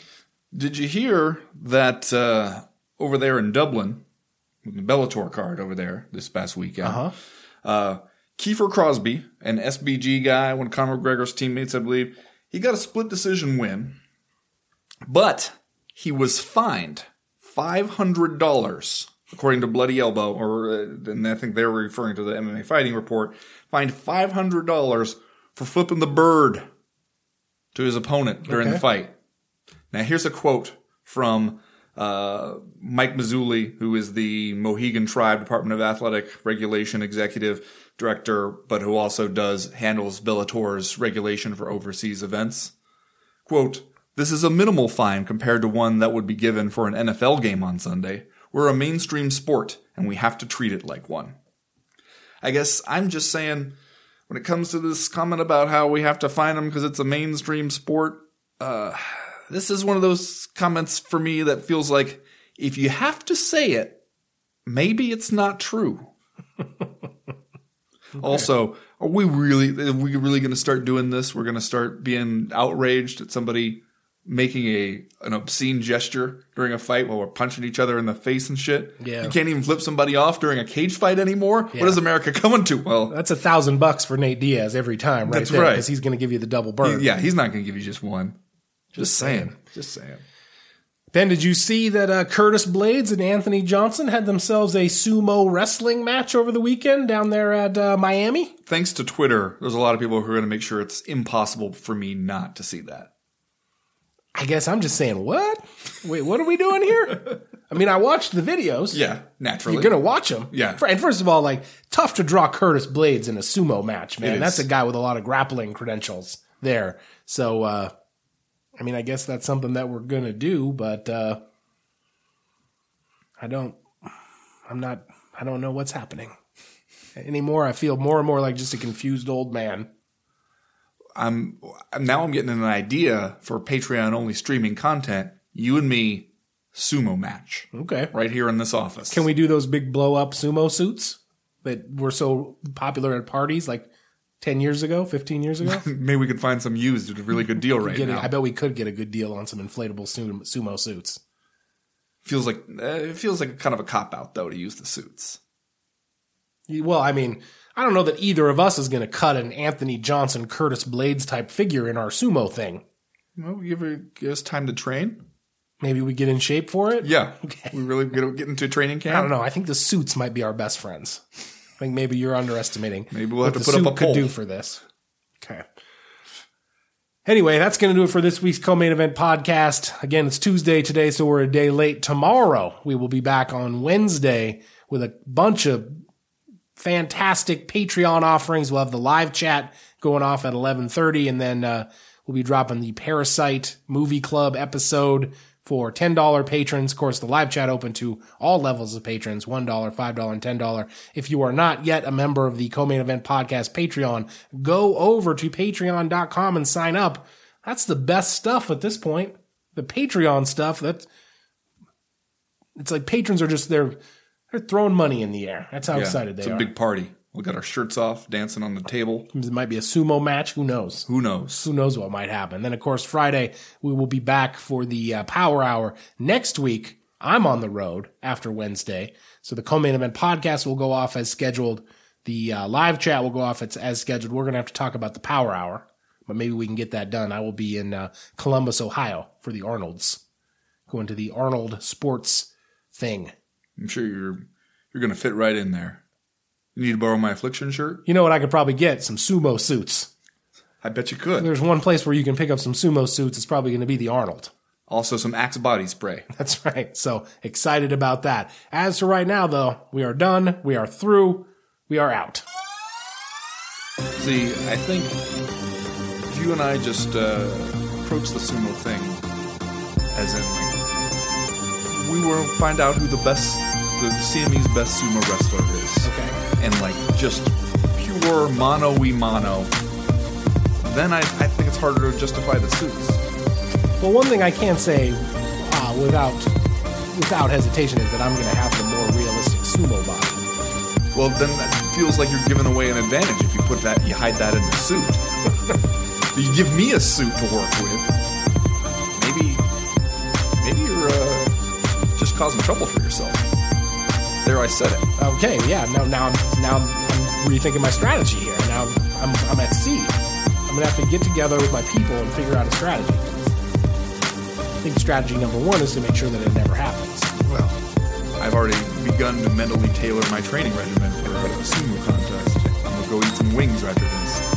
Speaker 3: Did you hear that uh, over there in Dublin, the Bellator card over there this past weekend?
Speaker 2: Uh-huh.
Speaker 3: Uh, Kiefer Crosbie, an SBG guy, one of Conor McGregor's teammates, I believe, he got a split decision win, but he was fined five hundred dollars, according to Bloody Elbow, or uh, and I think they were referring to the MMA Fighting Report. Fined five hundred dollars for flipping the bird to his opponent during
Speaker 2: Okay.
Speaker 3: the fight. Now, here's a quote from uh, Mike Mazzulli, who is the Mohegan Tribe Department of Athletic Regulation Executive Director, but who also does handles Bellator's regulation for overseas events. Quote, this is a minimal fine compared to one that would be given for an NFL game on Sunday. We're a mainstream sport, and we have to treat it like one. I guess I'm just saying, when it comes to this comment about how we have to fine them because it's a mainstream sport, uh, this is one of those comments for me that feels like if you have to say it, maybe it's not true. Also, are we really are we really going to start doing this? We're going to start being outraged at somebody making a an obscene gesture during a fight while we're punching each other in the face and shit.
Speaker 2: Yeah.
Speaker 3: You can't even flip somebody off during a cage fight anymore. What is America coming to? Well,
Speaker 2: That's a thousand bucks for Nate Diaz every time, right
Speaker 3: That's
Speaker 2: there,
Speaker 3: right.
Speaker 2: because he's going to give you the double bird.
Speaker 3: yeah, he's not going to give you just one. Just saying. Just saying.
Speaker 2: Ben, did you see that uh, Curtis Blaydes and Anthony Johnson had themselves a sumo wrestling match over the weekend down there at uh, Miami?
Speaker 3: Thanks to Twitter, there's a lot of people who are going to make sure it's impossible for me not to see that.
Speaker 2: I guess I'm just saying, what? Wait, what are we doing here? I mean, I watched the videos.
Speaker 3: Yeah, naturally.
Speaker 2: You're gonna watch them.
Speaker 3: Yeah.
Speaker 2: And first of all, like tough to draw Curtis Blaydes in a sumo match, man. That's a guy with a lot of grappling credentials there. So, uh, I mean, I guess that's something that we're gonna do, but uh, I don't. I'm not. I don't know what's happening anymore. I feel more and more like just a confused old man.
Speaker 3: I'm now I'm getting an idea for Patreon only streaming content. You and me, sumo match
Speaker 2: Okay.
Speaker 3: right here in this office.
Speaker 2: Can we do those big blow up sumo suits that were so popular at parties like 10 years ago, 15 years ago?
Speaker 3: Maybe we could find some used at a really good deal right now.
Speaker 2: I bet we could get a good deal on some inflatable sumo, suits.
Speaker 3: feels like uh, it feels like kind of a cop out though to use the suits.
Speaker 2: Well, I mean, I don't know that either of us is going to cut an Anthony Johnson, Curtis Blaydes type figure in our sumo thing.
Speaker 3: Well, you ever give us time to train?
Speaker 2: Maybe we get in shape for it.
Speaker 3: Yeah.
Speaker 2: Okay.
Speaker 3: We really get, get into training camp.
Speaker 2: I don't know. I think the suits might be our best friends. Think maybe you're underestimating.
Speaker 3: Maybe we'll have to put up a
Speaker 2: could
Speaker 3: poll.
Speaker 2: do for this. Okay. Anyway, that's going to do it for this week's co-main event podcast. Again, it's Tuesday today, so we're a day late. Tomorrow, we will be back on Wednesday with a bunch of fantastic Patreon offerings. We'll have the live chat going off at 11:30 and then uh, we'll be dropping the Parasite Movie Club episode for $10 patrons. Of course, the live chat open to all levels of patrons, $1, $5, and $10. If you are not yet a member of the Co-Main Event Podcast Patreon, go over to patreon.com and sign up. That's the best stuff at this point. The Patreon stuff, that's it's like patrons are just they're they're throwing money in the air. That's how
Speaker 3: Yeah,
Speaker 2: excited they are.
Speaker 3: it's a big party. We'll get our shirts off, dancing on the table.
Speaker 2: It might be a sumo match. Who knows?
Speaker 3: Who knows?
Speaker 2: Who knows what might happen? Then, of course, Friday we will be back for the uh, Power Hour next week. I'm on the road after Wednesday, so the co-main event podcast will go off as scheduled. The uh, live chat will go off as, as scheduled. We're going to have to talk about the Power Hour, but maybe we can get that done. I will be in uh, Columbus, Ohio, for the Arnold's, going to the Arnold Sports thing.
Speaker 3: I'm sure you're you're gonna fit right in there. You need to borrow my affliction shirt?
Speaker 2: You know what I could probably get? Some sumo suits.
Speaker 3: I bet you could.
Speaker 2: There's one place where you can pick up some sumo suits. It's probably going to be the Arnold.
Speaker 3: Also, some Axe body spray.
Speaker 2: That's right. So excited about that. As for right now, though, we are done. We are through. We are out.
Speaker 3: See, I think if you and I just uh, approach the sumo thing, as in like we will find out who the best, the CME's best sumo wrestler is. And like just pure mono we mono. Then I, I think it's harder to justify the suits.
Speaker 2: Well, one thing I can say uh, without without hesitation is that I'm going to have the more realistic sumo body.
Speaker 3: Well, then that feels like you're giving away an advantage if you put that, you hide that in the suit. you give me a suit to work with. Maybe, maybe you're uh, just causing trouble for yourself. There, I said it.
Speaker 2: Okay, yeah. Now, now, I'm, now I'm, rethinking my strategy here. Now I'm, I'm at sea. I'm gonna have to get together with my people and figure out a strategy. I think strategy number one is to make sure that it never happens.
Speaker 3: Well, I've already begun to mentally tailor my training regimen for a sumo contest. I'm gonna go eat some wings after this.